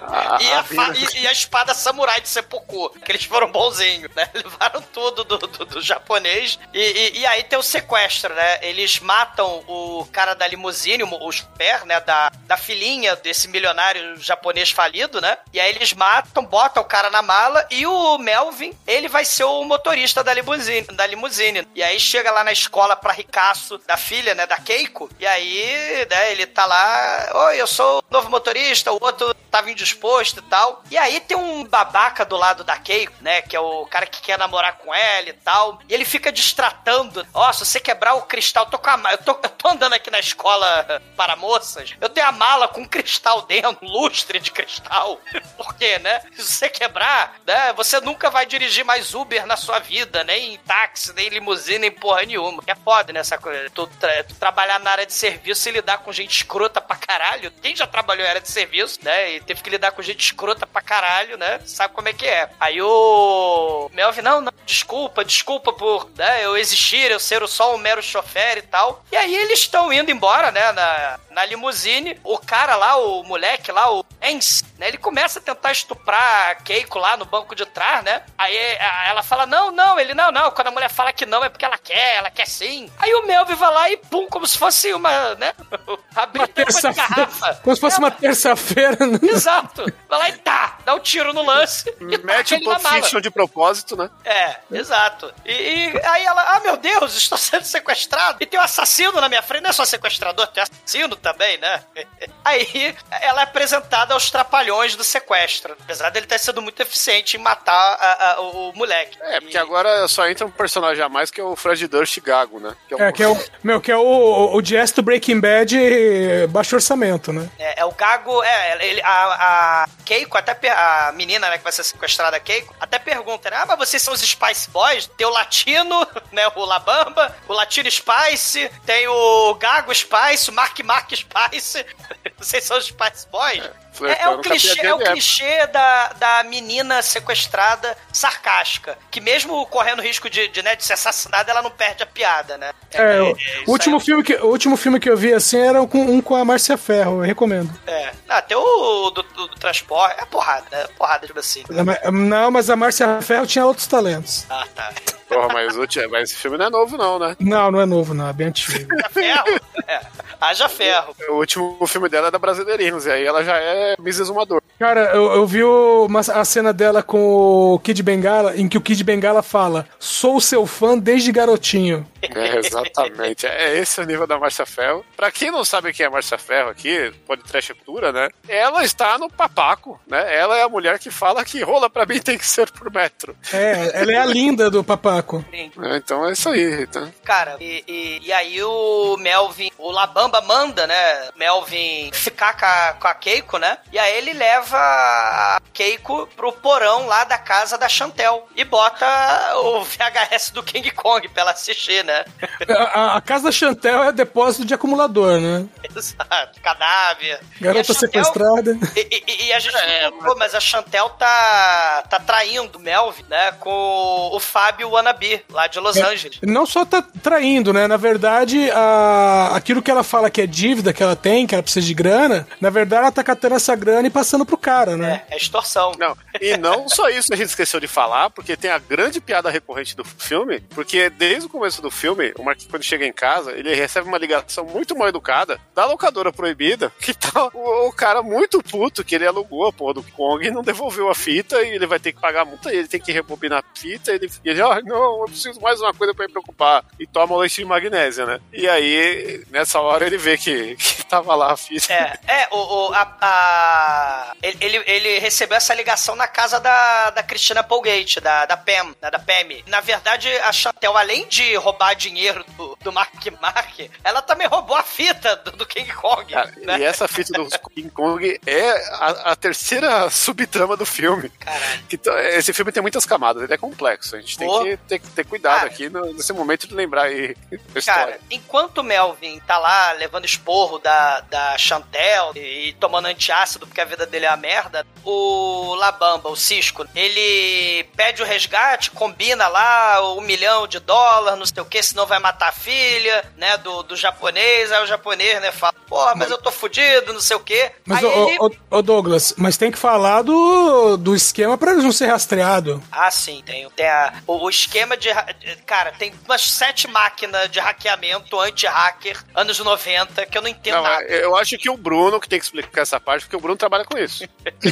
A, *laughs* *laughs* E a a, e- e a espada samurai de seppuku, que eles foram bonzinhos, né? *laughs* Levaram tudo do, do- do japonês. E, e- e aí tem o sequestro, né? Eles matam o cara da limusine, o, Sper, né? Da, da filhinha desse milionário japonês falido, né? E aí eles matam, botam o cara na mala e o Melvin, ele vai ser o motorista da limusine. Da limusine. E aí chega lá na escola pra ricaço da filha, né? Da Keiko. E aí, né? Ele tá lá, oi, eu sou o novo motorista, o outro tava indisposto e tal. E aí tem um babaca do lado da Keiko, né? Que é o cara que quer namorar com ela e tal. E ele fica distratando. Ó, se você quebrar o cristal, eu tô com a. Eu tô, eu tô andando aqui na escola *laughs* para moças. Eu tenho a mala com cristal dentro, lustre de cristal. *laughs* Por quê, né? Se você quebrar, né? Você nunca vai dirigir mais Uber na sua vida, nem táxi, nem limusine, nem porra nenhuma. É foda, né? Essa coisa. Tu, tra- tu trabalhar na área de serviço e lidar com gente escrota pra caralho. Quem já trabalhou em área de serviço, né? E teve que lidar com gente escrota pra caralho, né? Sabe como é que é. Aí o Melvin, não, não, desculpa, desculpa por né, eu existir, eu ser só um mero chofer e tal. E aí eles estão indo embora, né? Na, na limusine. O cara lá, o moleque lá, o Enz, né? Ele começa a tentar estuprar a Keiko lá no banco de trás, né? Aí ela fala, não, não, ele, não, não. Quando a mulher fala que não, é porque ela quer, ela quer sim. Aí o Melvin vai lá e pum, como se fosse uma, né? *laughs* Abrir Uma de terça-feira. garrafa. Como se fosse É, uma terça-feira. né? *laughs* Exato. Vai lá e tá, dá um tiro no lance e Mete taca um Pulp de propósito, né? É, exato. E, e aí ela, ah, meu Deus, estou sendo sequestrado. E tem um assassino na minha frente, não é só sequestrador, tem assassino também, né? *laughs* Aí ela é apresentada aos trapalhões do sequestro. Apesar dele ter sido muito eficiente em matar a- a- o, o moleque. É, porque E- agora só entra um personagem a mais que é o Fred Durst Gago, né? Que É, que é o, meu, que é o, o Jazz do Breaking Bad baixo orçamento, né? É, é o Gago, é, ele, a, a Keiko, até a menina né, que vai ser sequestrada, a Keiko, até pergunta, né? Ah, mas vocês são os Spice Boys? Tem o Latino, *laughs* né? O Labamba, o Latino Spice, tem o Gago Spice, o Mark Mark Spice. *laughs* vocês são os Spice Boys? É, é o com a clichê, é o clichê da, da menina sequestrada sarcástica. Que mesmo correndo risco de, de, né, de ser assassinada, ela não perde a piada, né? É, o, isso o último aí. filme que, o último filme que eu vi assim era com, um com a Márcia Ferro, eu recomendo. É. Ah, tem o do, do- do transporte. É porrada, né? Porrada, tipo assim. Não, mas a Márcia Ferro tinha outros talentos. Ah, tá. Porra, mas, o mas esse filme não é novo, não, né? Não, não é novo, não, é bem antigo. *laughs* Haja ferro? É. Haja ferro. O último filme dela é da Brasileirinhos, e aí ela já é Mrs. Zumador. Cara, eu, eu vi uma, a cena dela com o Kid Bengala, em que o Kid Bengala fala: Sou seu fã desde garotinho. É, exatamente. É esse o nível da Márcia Ferro. Pra quem não sabe quem é a Márcia Ferro aqui, pode trash cultura, né? Ela está no papaco, né? Ela é a mulher que fala que rola pra mim tem que ser por metro. É, ela é a linda do papaco. É, então é isso aí, tá? Cara, e, e, e aí o Melvin, o Labamba manda, né? Melvin ficar com a, com a Keiko, né? E aí ele leva a Keiko pro porão lá da casa da Chantel e bota o *laughs* VHS do King Kong pra ela assistir, né? A, a- a casa da Chantel é depósito de acumulador, né? *laughs* Exato. Cadáver. Garota E Chantel- sequestrada. E, e- e a gente não contou, mas a Chantel tá, tá traindo o Melvin, né? Com o Fábio Wannabe, lá de Los Angeles. Não só tá traindo, né? Na verdade, a... aquilo que ela fala que é dívida que ela tem, que ela precisa de grana, na verdade ela tá catando essa grana e passando pro cara, né? É, é extorsão. Não, e *laughs* não só isso a gente esqueceu de falar, porque tem a grande piada recorrente do filme, porque desde o começo do filme, o Marquinhos, quando chega em casa, ele recebe uma ligação muito mal educada da locadora proibida, *laughs* que tá o, o cara muito puto que ele alugou a porra do Kong e não devolveu a fita, e ele vai ter que pagar a multa, e ele tem que rebobinar a fita, e ele, e ele ah, não, eu preciso mais uma coisa pra me preocupar, e toma o leite de magnésia, né? E aí, nessa hora, ele vê que, *laughs* que tava lá a fita. É, é, o, o- a, a- ele, ele- recebeu essa ligação na casa da, da Christina Polgate, da, da Pam, né, da Pam. Na verdade, a Chantel, além de roubar dinheiro do, do Mark Mark, ela também roubou a fita do, do King Kong. Cara, né? E essa fita do King Kong é a, a terceira subtrama do filme. Caralho. Então, esse filme tem muitas camadas, ele é complexo. A gente tem que ter, ter cuidado Cara. aqui no- nesse momento de lembrar aí a Cara, enquanto o Melvin tá lá levando esporro da, da Chantel e, e tomando antiácido porque a vida dele é uma merda, o Labamba, o Cisco, ele pede o resgate, combina lá um milhão de dólares, não sei o que, senão vai matar a filha, né, do, do japonês. Aí o japonês, né, fala, porra, mas eu tô fudido, não sei o que. Mas, ô, ele... ô, ô, Douglas, mas tem que falar do, do esquema pra eles não ser rastreados. Ah, sim, tem, tem a, o, o esquema de. Cara, tem umas sete máquinas de hackeamento anti-hacker, anos 90, que eu não entendo Não, nada. eu acho que o Bruno que tem que explicar essa parte, porque o Bruno trabalha com isso.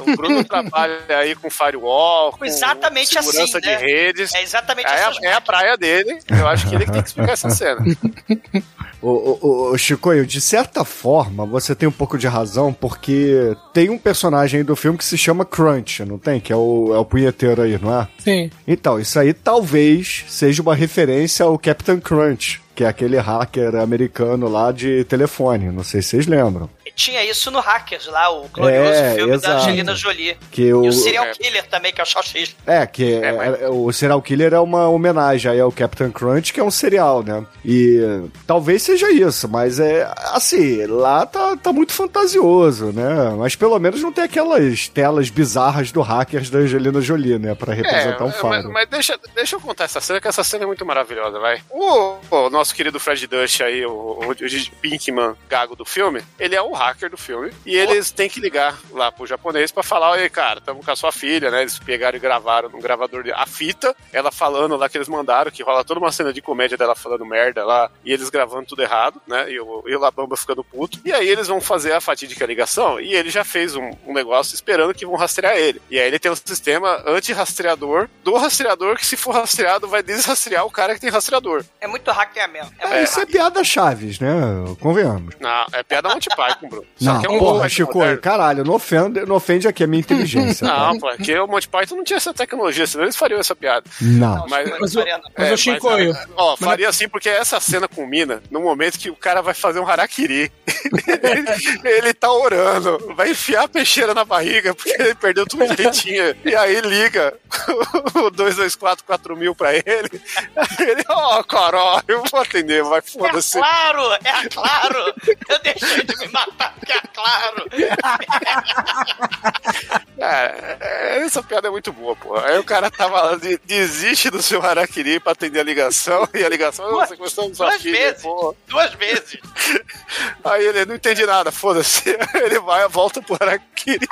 O Bruno *laughs* trabalha aí com firewall, com Exatamente segurança assim, de né? redes. É exatamente É a, essas é a praia dele. Eu acho que ele que tem que explicar essa cena. *laughs* Ô, ô, Chicoio, de certa forma, você tem um pouco de razão, porque tem um personagem aí do filme que se chama Crunch, não tem? Que é o, é o punheteiro aí, não é? Sim. Então, isso aí talvez seja uma referência ao Captain Crunch, que é aquele hacker americano lá de telefone. Não sei se vocês lembram. Tinha isso no Hackers lá, o glorioso É, filme da exato. Angelina Jolie. Que o, E o serial é. killer também, que é o Salsicha. É, que é- É, mas- é- o Serial Killer é uma homenagem aí ao Captain Crunch, que é um serial, né? E talvez seja isso, mas é assim, lá tá, tá muito fantasioso, né? Mas pelo menos não tem aquelas telas bizarras do hackers da Angelina Jolie, né? Pra representar um É, mas, mas deixa, deixa eu contar essa cena, que essa cena é muito maravilhosa, vai. O, o nosso querido Fred Dust aí, o, o, o Pinkman gago do filme, ele é o hacker do filme. E eles têm que ligar lá pro japonês pra falar, oi, cara, tamo com a sua filha, né? Eles pegaram e gravaram no gravador de- a fita, ela falando lá que eles mandaram, que rola toda uma cena de comédia dela falando merda lá, e eles gravando tudo errado, né? E o, e o Labamba ficando puto. E aí eles vão fazer a fatídica ligação, e ele já fez um, um negócio esperando que vão rastrear ele. E aí ele tem um sistema anti-rastreador do rastreador que, se for rastreado, vai desrastrear o cara que tem rastreador. É muito hackeamento. É, É, isso é piada chaves, né? Convenhamos. Não, é piada Monty Python, Só Não, que é um porra, Chico, moderno. caralho, não ofende, não ofende aqui a minha inteligência. tá? *laughs* Não, pô, porque o Monty Python não tinha essa tecnologia, senão eles fariam essa piada. Não. Mas, Mas, o, mas É, o Chicoio, mas, ó, faria assim porque essa cena culmina no momento que o cara vai fazer um harakiri. *laughs* ele, ele tá orando, vai enfiar a peixeira na barriga porque ele perdeu tudo que ele tinha. E aí liga *laughs* o 224 mil pra ele. Aí ele, ó, oh, caralho, eu vou atender, vai É foda-se. claro, é claro. Eu deixei de me matar é claro. Cara, *laughs* é, essa piada é muito boa, pô. Aí o cara tava lá, de- desiste do seu harakiri pra atender a ligação, e a ligação, Duas- você gostou sua duas filha, vezes. pô. Duas vezes. *laughs* Aí ele não entende nada, foda-se. *laughs* Ele vai, volta pro Harakiri.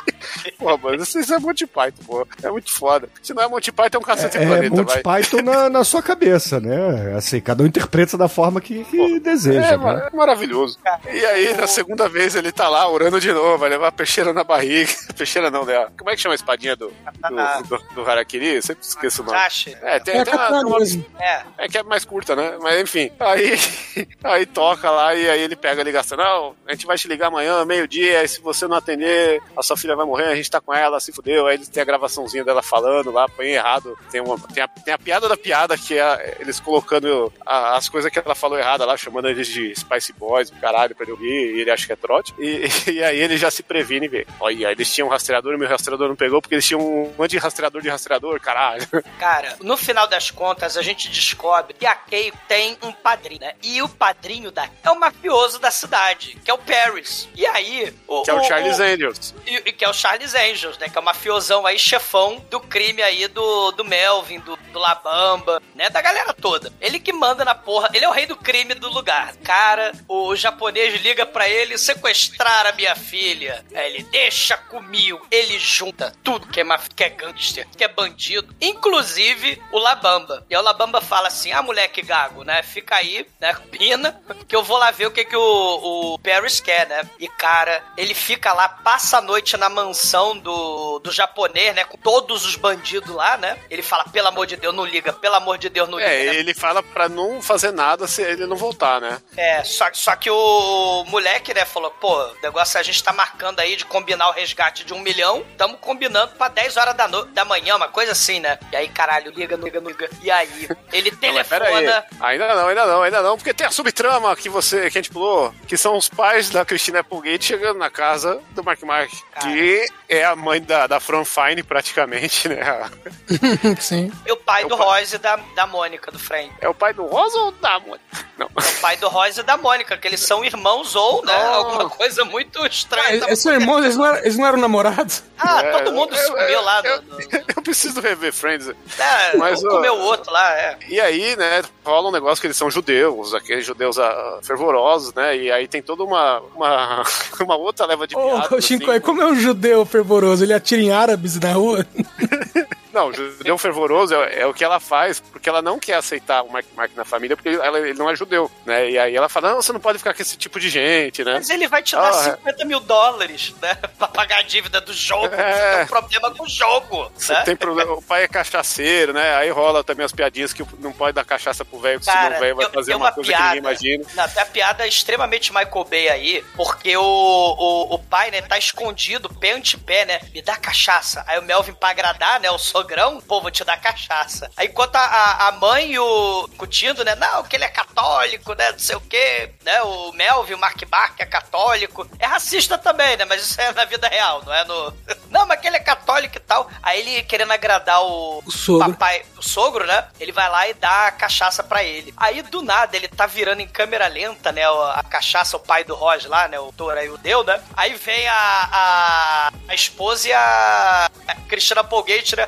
Pô, mano, isso é Monty Python, pô. É muito foda. Se não é Monty Python, é um cacete É planeta, Monty vai. Python na, na sua cabeça, né? Assim, cada um interpreta da forma que, que deseja, É, né? é maravilhoso. E aí, na segunda vez, ele tá lá orando de novo, vai levar a peixeira na barriga. *laughs* Peixeira não, né? Como é que chama a espadinha do, do, do, do Harakiri? Eu sempre esqueço o nome. É, tem, é tem uma, uma-. É. É que é mais curta, né? Mas enfim. Aí, *laughs* aí toca lá e aí ele pega a ligação. Não, a gente vai te ligar amanhã, meio-dia, e se você não atender, a sua filha vai morrer, a gente tá com ela, se fudeu. Aí eles têm a gravaçãozinha dela falando lá, põe errado. Tem, uma, tem, a, tem a piada da piada, que é eles colocando a- as coisas que ela falou errada lá, chamando eles de Spice Boys, caralho, pra ele ouvir, e ele acha que é trote. E, *laughs* e aí ele já se previne e vê. Olha, eles tinham um rastreador e meu rastreador não pegou porque eles tinham um anti-rastreador de rastreador, caralho. *laughs* Cara, no final das contas, a gente descobre que a Kay tem um padrinho, né? E o padrinho da é o mafioso da cidade, que é o Paris. E aí... O, Que é o Charles Angels. E, que é o Charles Angels, né? Que é o mafiosão aí, chefão do crime aí do, do Melvin, do, do Labamba, né? Da galera toda. Ele que manda na porra. Ele é o rei do crime do lugar. Cara, o japonês liga pra ele sequestrar a minha filha. Aí ele deixa comigo. Ele junta tudo que é, maf que é gangster, que é bandido, inclusive o Labamba. E aí o Labamba fala assim: ah, moleque gago, né? Fica aí, né? *laughs* Pina, que eu vou lá ver o que, que o, o Paris quer, né? E cara, ele fica lá, passa a noite na mansão do, do japonês, né? Com todos os bandidos lá, né? Ele fala, pelo amor de Deus, não liga, pelo amor de Deus, não liga. É, né? ele fala pra não fazer nada se ele não voltar, né? É, só, só que o moleque, né, falou, pô, o negócio a gente tá marcando aí de combinar o resgate de um milhão, tamo combinando pra 10 horas da, no- da manhã, uma coisa assim, né? E aí, caralho, liga, não liga, não liga. E aí, ele Não, mas pera aí. telefona... Ainda não, ainda não, ainda não, porque tem a subtrama que você, que a gente pulou, que são os pais da Christina Applegate chegando na casa do Mark Mark, que é a mãe da, da Fran Fine, praticamente, né? *laughs* Sim. E o pai É o do pai. Royce e da, da Mônica, do Frank. É o pai do Rosa ou da Mônica? Não. O pai do Royce e da Mônica, que eles são irmãos ou, né, Oh. alguma coisa muito estranha. Ah, irmãos, eles não, eram, eles não eram namorados? Ah, É, todo mundo eu- se comeu lá. eu- no, no- Eu preciso rever Friends. É, Mas, um ó, comeu o outro lá, é. E aí, né, rola um negócio que eles são judeus, aqueles judeus ah, fervorosos, né? E aí tem toda uma, uma, *laughs* uma outra leva de Ô, piadas. Shinko, assim. como é um judeu fervoroso? Ele atira em árabes na rua? *laughs* Não, judeu fervoroso é, é o que ela faz, porque ela não quer aceitar o Mark Mark na família, porque ela- ele não é judeu, né? E aí ela fala, não, você não pode ficar com esse tipo de gente, né? Mas ele vai te dar Ah, é. 50 mil dólares, né? *laughs* Pra pagar a dívida do jogo. É. Você tem um problema com o jogo. Você né? tem problema, o pai é cachaceiro, né? Aí rola também as piadinhas que não pode dar cachaça pro velho, porque senão o velho vai fazer tem uma, coisa que ninguém imagina. Não, tem a piada extremamente Michael Bay aí, porque o, o, o pai, né, tá escondido, pé ante pé, né? Me dá cachaça. Aí o Melvin, pra agradar, né, o sogrão, pô, vou te dar cachaça. Aí enquanto a- a, mãe e o Cutindo, né, não, que ele é católico, né, não sei o quê, né, o Melvin, o Mark Bark é católico. É racista também, né, mas isso é na vida real, não é no... *laughs* Não, mas que ele é católico e tal. Aí ele, querendo agradar o, O sogro. papai, o sogro, né? Ele vai lá e dá a cachaça pra ele. Aí, do nada, ele tá virando em câmera lenta, né? A cachaça, o pai do Roger lá, né? O Tora e o Deu, né? Aí vem a, a, a esposa e a, a Cristina Polgate, né?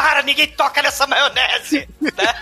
Para, ninguém toca nessa maionese! né?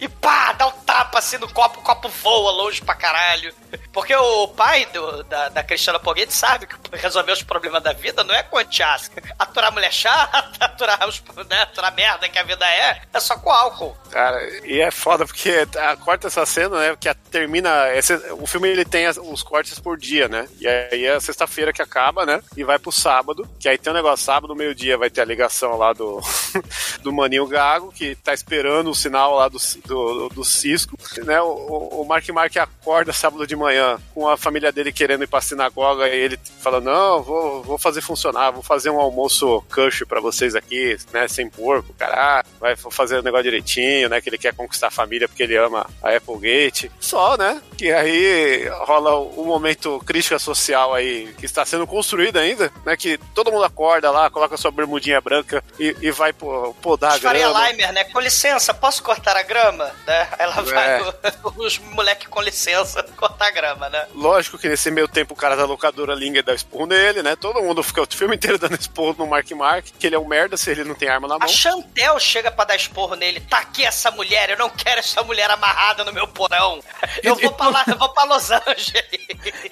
E pá, dá um tapa assim no copo, o copo voa longe pra caralho. Porque o pai do, da, da Cristiana Poguete sabe que resolver os problemas da vida não é com antiácido. Aturar mulher chata, *laughs* aturar, os, né, aturar merda que a vida é, é só com álcool. Cara, e é foda porque a, corta essa cena, né? Que a- termina. esse- o filme ele tem as- os cortes por dia, né? E aí é sexta-feira que acaba, né? E vai pro sábado. Que aí tem um negócio, sábado, meio-dia, vai ter a ligação lá do, *laughs* do Maninho Gago, que tá esperando o sinal lá do, do, do Cisco. Né? O, o Mark Mark acorda sábado de manhã com a família dele querendo ir pra sinagoga e ele fala: Não, vou, vou fazer funcionar, vou fazer um almoço kosher pra vocês aqui, né? Sem porco, caralho. Vai fazer o negócio direitinho, né? Que ele quer conquistar a família porque ele ama a Applegate. Só, né? Que aí rola o momento crítica social aí que está sendo construído ainda, né? Que todo mundo acorda lá, coloca sua bermudinha branca e, e vai pô, podar a Faria grama. Limer, né? Com licença, posso cortar a grama? Né? Ela vai, É. os moleque com licença, *laughs* cortar a grama, né? Lógico que nesse meio tempo o cara da locadora Linger dá esporro nele, né? Todo mundo fica o filme inteiro dando esporro no Mark Mark, que ele é um merda se ele não tem arma na A mão. Chantel chega pra dar esporro nele. Tá aqui essa mulher, eu não quero essa mulher amarrada no meu porão. *laughs* Eu E- vou pra lá, eu vou pra Los Angeles.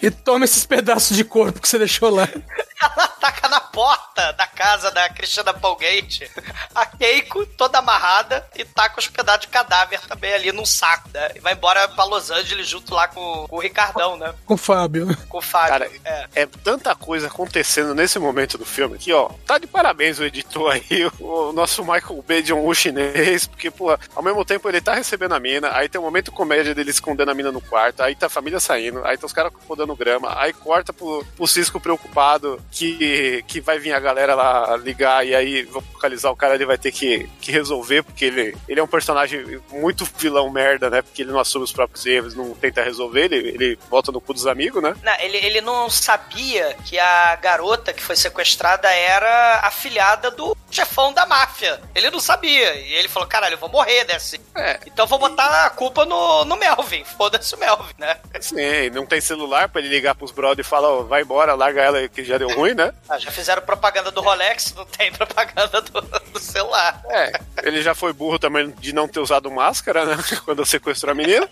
E toma esses pedaços de corpo que você deixou lá. *laughs* Ela ataca na porta da casa da Cristina Polgate. A Keiko toda amarrada e taca os pedaços de cadáver também ali num saco, né? E vai embora pra Los Angeles junto lá com, com o Ricardão, né? Com o Fábio. Com o Fábio. Cara, é. é tanta coisa acontecendo nesse momento do filme que, ó, tá de parabéns o editor aí, o nosso Michael Bay de um chinês, porque, pô, ao mesmo tempo ele tá recebendo a mina, aí tem um momento comédia dele escondendo a mina no quarto, aí tá a família saindo, aí tá os caras podando grama, aí corta pro, pro Cisco preocupado que, que vai vir a galera lá ligar e aí vocalizar o cara, ele vai ter que, que resolver, porque ele, ele é um personagem muito vilão merda, né? Porque ele não assume os próprios erros, não tenta resolver, ele, ele volta no cu dos amigos, né? Não, ele, ele não sabia que a garota que foi sequestrada era a filhada do chefão da máfia. Ele não sabia. E ele falou: caralho, eu vou morrer desse. É. Então vou botar a culpa no, no Melvin. Foda-se o Melvin, né? Sim, não tem celular pra ele ligar pros brother e falar, ó, vai embora, larga ela que já deu ruim, né? Ah, já fizeram propaganda do Rolex, não tem propaganda do, do celular. É, ele já foi burro também de não ter usado máscara, né? *laughs* Quando sequestrou a menina.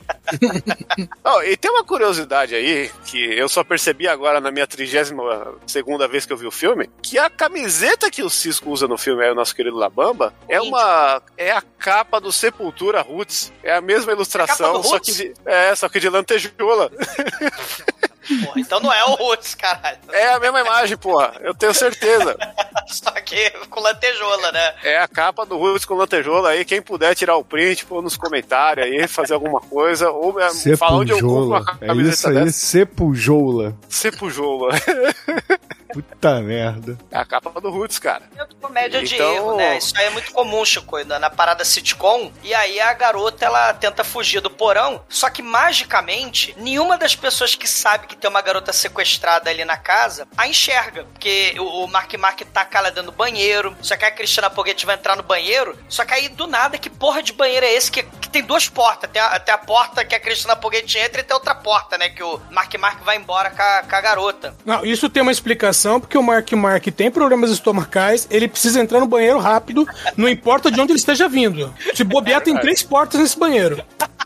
*laughs* Ó, e tem uma curiosidade aí, que eu só percebi agora na minha trigésima segunda vez que eu vi o filme, que a camiseta que o Cisco usa no filme, é o nosso querido Labamba, é uma. é a capa do Sepultura Roots. É a mesma ilustração, do só que de, é, só que de lantejoula. *laughs* Porra, então não é o Roots, caralho. É a mesma imagem, porra. Eu tenho certeza. *laughs* Só que com lantejola, né? É a capa do Roots com lantejola aí. Quem puder tirar o print, pôr nos comentários aí, fazer alguma coisa. Ou é, falar onde eu compro uma Sepujola. É camiseta isso aí, dessa. Sepujola. Sepujola. *laughs* Puta merda. É a capa do Roots, cara. É comédia de Então- erro, né? Isso aí é muito comum, Chico, na, na parada sitcom. E aí a garota, ela tenta fugir do porão, só que magicamente, nenhuma das pessoas que sabe que tem uma garota sequestrada ali na casa a enxerga. Porque o, o Mark Mark taca ela dentro do banheiro, só que a Cristina Poguete vai entrar no banheiro, só que aí do nada, que porra de banheiro é esse que, que tem duas portas? Tem a, tem a porta que a Cristina Poguete entra e tem outra porta, né? Que o Mark Mark vai embora com a, com a garota. Não, isso tem uma explicação, porque o Mark Mark tem problemas estomacais, ele precisa entrar no banheiro rápido, não importa de onde ele esteja vindo. Se bobear, tem três portas nesse banheiro. *laughs*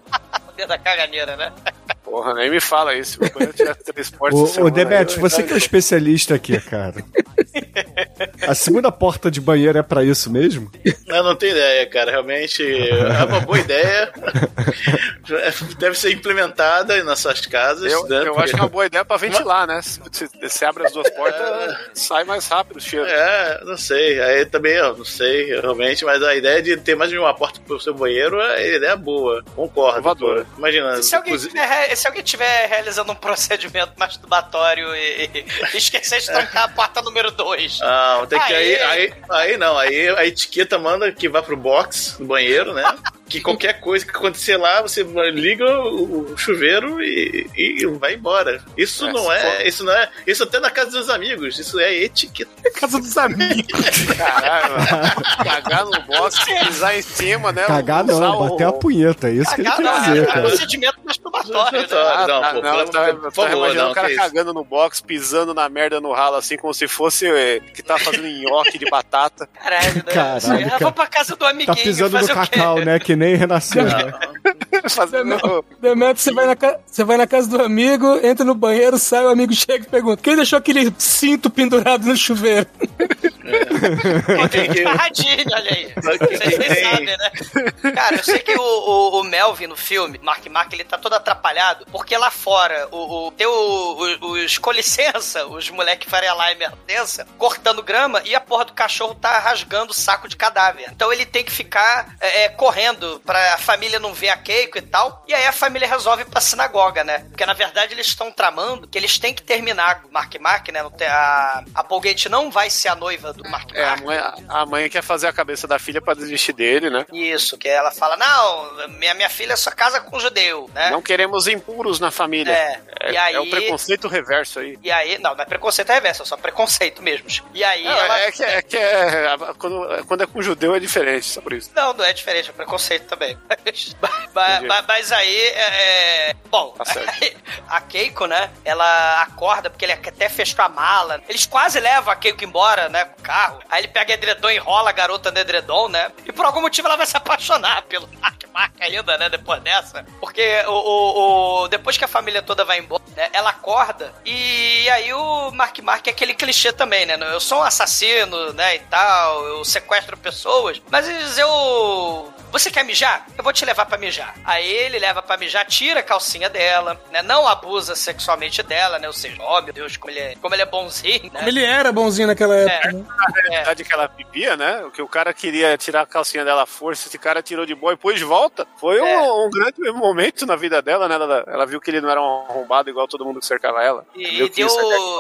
Da caganeira, né? Porra, nem me fala isso. *laughs* Ô, ô Demet, eu- você que é o especialista aqui, cara. A segunda porta de banheiro é pra isso mesmo? Eu não tenho ideia, cara. Realmente é uma boa ideia. *laughs* Deve ser implementada nas suas casas. Eu, né? eu acho que é uma boa ideia pra ventilar, né? Se abre as duas portas, sai mais rápido o cheiro. É, não sei. Aí também, eu não sei realmente, mas a ideia de ter mais de uma porta pro seu banheiro é ideia boa. Concordo. Inovadora. pô. Imagina. Se alguém, se alguém tiver realizando um procedimento masturbatório e, e esquecer de trancar a porta número 2. Ah, tem que aí, Aí- aí, não, aí a etiqueta manda que vá pro box do banheiro, né? Que qualquer coisa que acontecer lá, você liga o, o chuveiro e, e vai embora. Isso É, não é, for- isso não é, isso até na casa dos amigos, isso é etiqueta. Casa dos amigos. Caralho, mano. *laughs* cagar no box, pisar em cima, né? Cagar não, o- bater a punheta. É isso que ele quer não, dizer, é cara. procedimento masturbatório. Ah, Não, tá, pô, não, pelo- tá, por tá favor, imaginando não, o cara que cagando no box, pisando na merda no ralo, assim, como se fosse é, que tá fazendo nhoque de batata. Caralho, né? Caralho, Ah, cara. Vamos pra casa do amiguinho. Tá pisando no cacau, né? Que nem renasceu, né? *laughs* fazendo... Demetrio, você vai, na ca- você vai na casa do amigo, entra no banheiro, sai, o amigo chega e pergunta: quem deixou aquele cinto pendurado no chuveiro? *laughs* Quem- quem- Radinho, olha aí. Vocês nem tem- sabem, né? Cara, eu sei que o, o- o Melvin no filme, Mark Mark, ele tá todo atrapalhado, porque lá fora, o, o, o- os, com licença, os moleque Faria Lime densa, cortando grama, e a porra do cachorro tá rasgando o saco de cadáver. Então ele tem que ficar é, é, correndo pra a família não ver a Keiko e tal, e aí a família resolve ir pra sinagoga, né? Porque na verdade eles estão tramando que eles têm que terminar o Mark Mark, né? A, a Polgate não vai ser a noiva do Mark É, a Mark. mãe, a mãe quer fazer a cabeça da filha pra desistir dele, né? Isso, que ela fala, não, minha, minha filha só casa com judeu, né? Não queremos impuros na família. É, É, e aí- é o preconceito reverso aí. E aí, não, não é preconceito reverso, é só preconceito mesmo. E aí Não, ela... é que, é, que é- quando, quando é com judeu é diferente, só por isso. Não, não é diferente, é preconceito também. *laughs* Mas, mas- mas aí, é... é- Bom, Tá *laughs* a Keiko, né, ela acorda porque ele até fechou a mala. Eles quase levam a Keiko embora, né, com o carro. Aí ele pega edredom e enrola a garota no edredom, né? E por algum motivo ela vai se apaixonar pelo Mark Mark ainda, né, depois dessa. Porque o, o- o- depois que a família toda vai embora, né, ela acorda e aí o Mark Mark é aquele clichê também, né? Eu sou um assassino, né, e tal, eu sequestro pessoas, mas eu... Você quer mijar? Eu vou te levar pra mijar. Aí ele leva pra mijar, tira a calcinha dela, né? Não abusa sexualmente dela, né? Ou seja, ó, meu Deus, como ele é, como ele é bonzinho, né? Ele era bonzinho naquela época, né? Na verdade que ela pipia, né? O que o cara queria tirar a calcinha dela à força, esse cara tirou de boa e pôs de volta. Foi um, É. um grande momento na vida dela, né? Ela, ela viu que ele não era um arrombado igual todo mundo que cercava ela. E, e deu,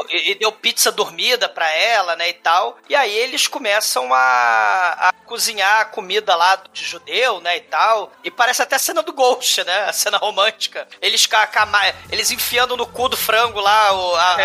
é- e, deu pizza dormida pra ela, né, e tal. E aí eles começam a, a cozinhar a comida lá de judeu, né, e tal. E parece até a cena do Ghost, né, a cena romântica. Eles, ca- ca- eles enfiando no cu do frango lá o, a-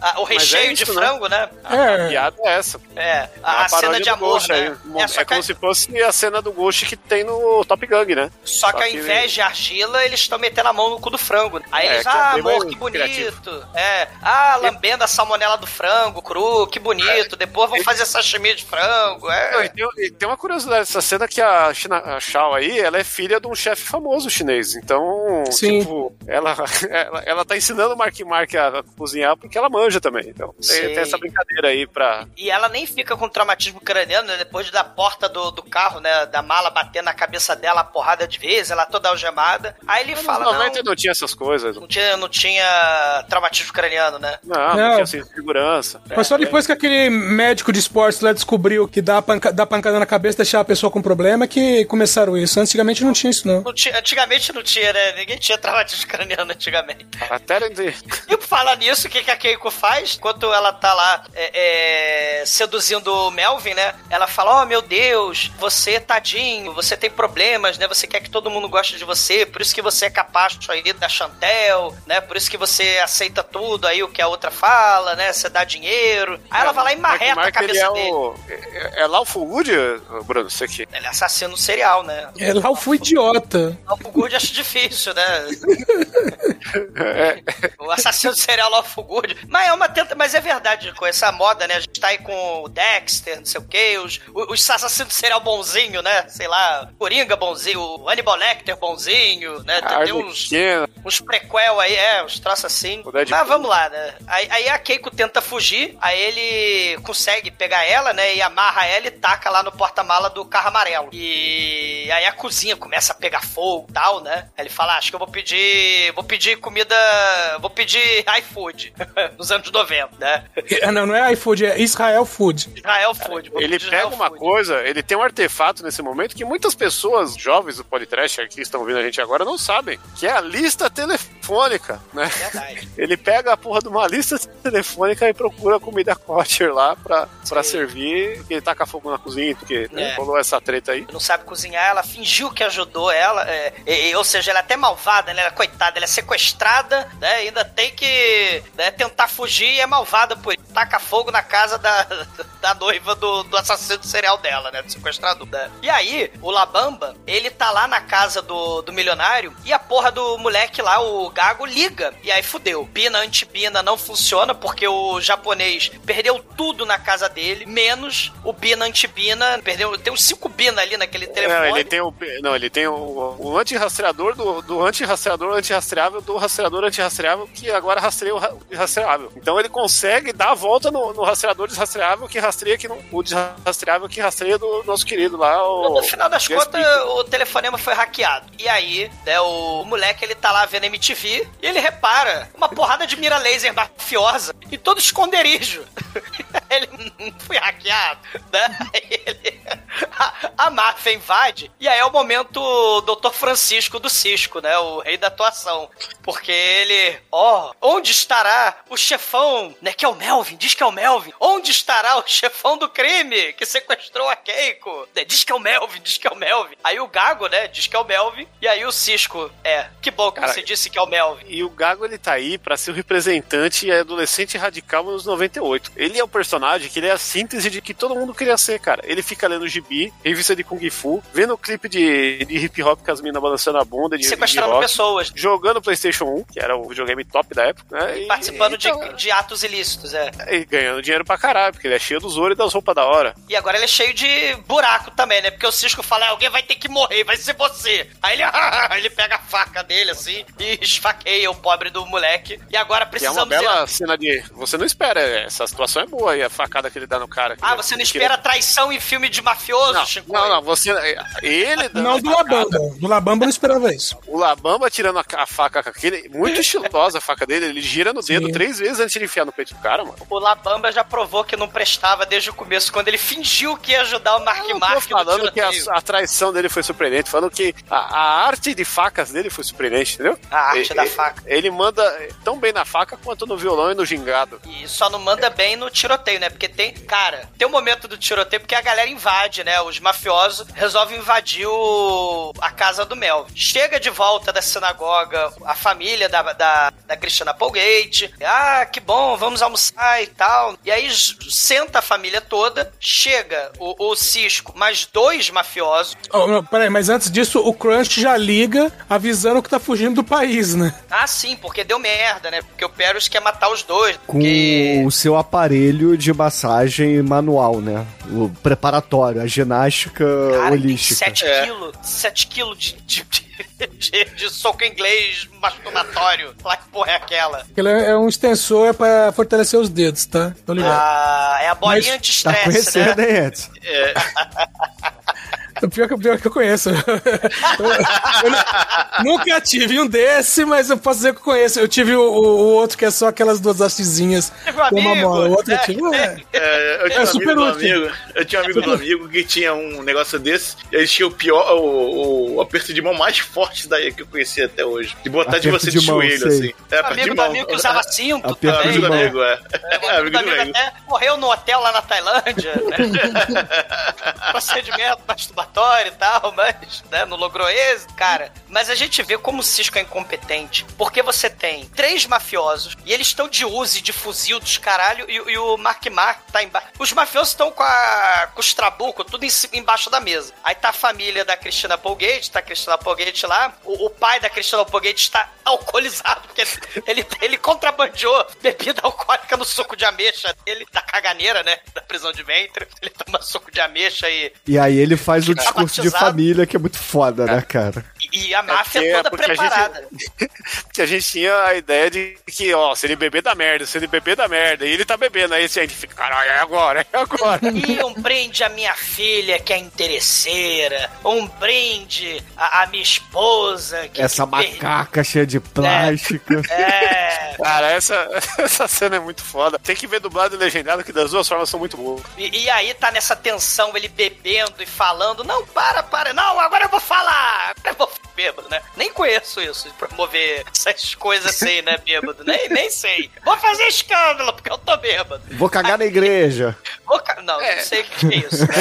a- o Mas recheio é isso, de né? frango, né? A É. piada é essa. É, É a, a cena de amor, Ghost né? aí. É, É, só que, como se fosse a cena do Ghost que tem no Top Gun, né? só que só ao que- invés de argila, eles estão metendo a mão no cu do frango. Aí É, eles, é ah, amor, que bonito. criativo. É, ah, lambendo a salmonela do frango cru, que bonito. Depois vão fazer sashimi de frango. Não, É. e tem, e tem uma curiosidade dessa cena que a, China, a Shao aí, ela é filha de um chefe famoso chinês. Então, Sim. tipo, ela, *laughs* ela, ela tá ensinando o Mark Mark a, a cozinhar porque ela manja também. Então, tem, tem essa brincadeira aí pra. E ela nem fica com traumatismo craniano, né, depois da porta do, do carro, né, da mala bater na cabeça dela a porrada de vezes, ela toda algemada. Aí ele fala, 90 não, não tinha essas coisas. não tinha, não tinha traumatismo craniano, né? Não, não, Não. tinha assim, segurança. Mas só depois que aquele médico de esportes lá descobriu que dá, panca, dá pancada na cabeça deixar a pessoa com problema que começaram isso. Antigamente não tinha isso, não. Não tinha- antigamente não tinha, né? Ninguém tinha traumatismo craniano antigamente. *laughs* Até de... E por falar nisso, o que, que a Keiko faz? Enquanto ela tá lá é, é, seduzindo o Melvin, né? Ela fala: Oh meu Deus, você tadinho, você tem problemas, né? Você quer que todo mundo goste de você, por isso que você é capacho aí da Chantel, né? Por isso que você aceita tudo aí o que a outra fala, né? Você dá dinheiro. Aí ela vai lá e marreta Mark a Mark, cabeça ele é dele. o... É, é Lawful Wood, Bruno? Isso aqui. Ele é assassino serial, né? É, fui idiota. Lawful Good acho difícil, né? *laughs* É, O assassino serial Lawful Good. Mas é uma tenta, mas é verdade, com essa moda, né? A gente tá aí com o Dexter, não sei o quê, os, os assassinos serial bonzinho, né? Sei lá, Coringa bonzinho, o Hannibal Lecter bonzinho, né? Tem, tem uns. Uns prequel aí, é, uns troços assim. Mas vamos lá, né? Aí, aí a Keiko tenta fugir, aí ele consegue pegar ela, né? E amarra ela e taca lá no porta-mala do carro amarelo. E aí a cozinha começa a pegar fogo e tal, né? Aí ele fala: "Ah, acho que eu vou pedir. Vou pedir comida. Vou pedir iFood *laughs* nos anos 90, né? É, Não, não é iFood, é Israel Food. Israel Food. vou Ele pedir pega Israel uma Food. coisa, ele tem um artefato nesse momento que muitas pessoas jovens do Podcast que estão ouvindo a gente agora não sabem, que é a lista está tendo telefônica, né? Verdade. *laughs* Ele pega a porra de uma lista telefônica e procura comida kosher lá pra, pra servir. Ele taca fogo na cozinha, porque né, É. rolou essa treta aí. não sabe cozinhar, ela fingiu que ajudou ela, é, e- ou seja, ela é até malvada, né? Ela, é coitada, ela é sequestrada, né? Ainda tem que né, tentar fugir e é malvada por isso. Taca fogo na casa da, *laughs* da noiva do, do assassino serial dela, né? Do sequestrador. né? E aí, o Labamba, ele tá lá na casa do, do milionário e a porra do moleque lá, o Gago, liga. E aí fudeu. Bina anti-Bina não funciona porque o japonês perdeu tudo na casa dele, menos o Bina anti-Bina. Perdeu, tem uns 5 Bina ali naquele telefone. Não, ele tem o, não, ele tem o, o anti-rastreador do, do anti-rastreador anti-rastreável do rastreador anti-rastreável que agora rastreia o ra- o rastreável. Então ele consegue dar a volta no, no rastreador desrastreável que rastreia que não, o desrastreável que rastreia do nosso querido lá. O, No final das contas, o telefonema foi hackeado. E aí, né, o, moleque ele tá lá vendo MTV e ele repara uma porrada de mira laser mafiosa em todo esconderijo. *laughs* ele foi hackeado, né? Ele, *laughs* a, a máfia invade e aí é o momento Dr. Francisco do Cisco, né? O rei da atuação. Porque ele, ó, onde estará o chefão, né? Que é o Melvin, diz que é o Melvin. Onde estará o chefão do crime que sequestrou a Keiko? Né, Diz que é o Melvin, diz que é o Melvin. Aí o Gago, né? Diz que é o Melvin. E aí o Cisco, é, que bom que Cara, você disse que é o Melvin. E o Gago ele tá aí pra ser o representante adolescente radical nos 98. Ele é o personagem que ele é a síntese de que todo mundo queria ser, cara. Ele fica lendo gibi, revista de Kung Fu, vendo o clipe de, de hip hop com as minas balançando a bunda de, de Sequestrando rock, pessoas. jogando PlayStation 1, que era o videogame top da época, né? E- Participando então, de, de atos ilícitos, é. E ganhando dinheiro pra caralho, porque ele é cheio dos ouro e das roupas da hora. E agora ele é cheio de buraco também, né? Porque o Cisco fala, "Ah, alguém vai ter que morrer, vai ser você. Aí ele, *laughs* ele pega a faca dele, assim, e esfaqueia o pobre do moleque. E agora Que é uma precisamos... bela cena de. Você não espera, essa situação é boa e a facada que ele dá no cara. Ah, você não espera traição em filme de mafioso, Não, Chico? não, não, você. Ele dando Não do Labamba. Do Labamba eu não esperava isso. O Labamba tirando a, a faca com aquele. Muito estilosa a faca dele, ele gira no dedo Sim. três vezes antes de enfiar no peito do cara, mano. O Labamba já provou que não prestava desde o começo, quando ele fingiu que ia ajudar o Mark Eu Mark tô falando que a, a traição dele foi surpreendente, falando que a, a arte de facas dele foi surpreendente, entendeu? A arte E- da e- faca. Ele manda tão bem na faca quanto no violão e no gingado. E só não manda bem no tiroteio, né? Porque tem, cara, tem um momento do tiroteio porque a galera invade, né? Os mafiosos resolvem invadir o, a casa do Mel. Chega de volta da sinagoga a família da, da, da Christiana Polgate. Ah, que bom, vamos almoçar e tal. E aí senta a família toda, chega o, o Cisco, mais dois mafiosos. Oh, não, peraí, mas antes disso, o Crunch já liga avisando que tá fugindo do país, né? Ah, sim, porque deu merda, né? Porque o Perus quer matar os dois. Com Porque... o seu aparelho de massagem manual, né? O preparatório, a ginástica Cara, holística. 7 É. quilos, 7 quilos de, de, de- de, de soco inglês masturbatório. Lá que porra é aquela? Ele é um extensor pra fortalecer os dedos, tá? Tô ligado. Ah, é a bolinha Mas Tá anti-estresse, conhecendo, né? hein, Edson? *laughs* O pior que, o pior que eu conheço. Eu, *laughs* eu nu- nunca tive um desse, mas eu posso dizer que eu conheço. Eu tive o, o- outro que é só aquelas duas hastezinhas um com uma amigo, mola. O outro eu né? tive. Ué, É, eu tinha É um super amigo do útil. amigo. Eu tinha um amigo do amigo que tinha um negócio desse. E ele tinha o pior, o, o aperto de mão mais forte daí que eu conheci até hoje. De botar de Aperto você de de, mão, joelho, sei. assim. É, aperto de amigo do mão. amigo que usava cinto Aperto É, também. amigo do amigo, é. É, É, amigo do amigo amigo. até morreu no hotel lá na Tailândia, né? *laughs* Procedimento masturbatório e tal, *laughs* mas né, não logrou êxito, cara. Mas a gente vê como o Cisco é incompetente. Porque você tem três mafiosos e eles estão de Uzi, de fuzil dos caralho, e, e o Mark Mark tá embaixo. Os mafiosos estão com, a- com os trabucos, tudo em embaixo da mesa. Aí tá a família da Cristina Polgate, tá a Cristina Polgate lá. O, o pai da Cristina Polgate está *laughs* alcoolizado, porque ele, ele, ele contrabandeou bebida alcoólica no suco de ameixa dele, da caganeira, né? Da prisão de ventre. Ele toma suco de ameixa e, E aí ele faz o discurso de família, que é muito foda, né, cara? E a máfia porque- toda porque a gente- preparada. *laughs* Porque a gente tinha a ideia de que, ó, se ele beber da merda, se ele beber da merda, e ele tá bebendo, aí a gente fica, caralho, é agora, é agora. *laughs* E um brinde à minha filha, que é interesseira. Um brinde à, à minha esposa, que Essa que per- macaca cheia de plástico. *laughs* É. Cara, essa, essa cena é muito foda. Tem que ver dublado e legendado, que das duas formas são muito boas. E, e aí tá nessa tensão, ele bebendo e falando, não, para, para, não, agora eu vou falar, agora eu vou bêbado, né? Nem conheço isso, de promover essas coisas assim, né, bêbado, nem, nem sei. Vou fazer escândalo, porque eu tô bêbado. Vou cagar na igreja. Vou ca- Não, não sei o que é isso, né?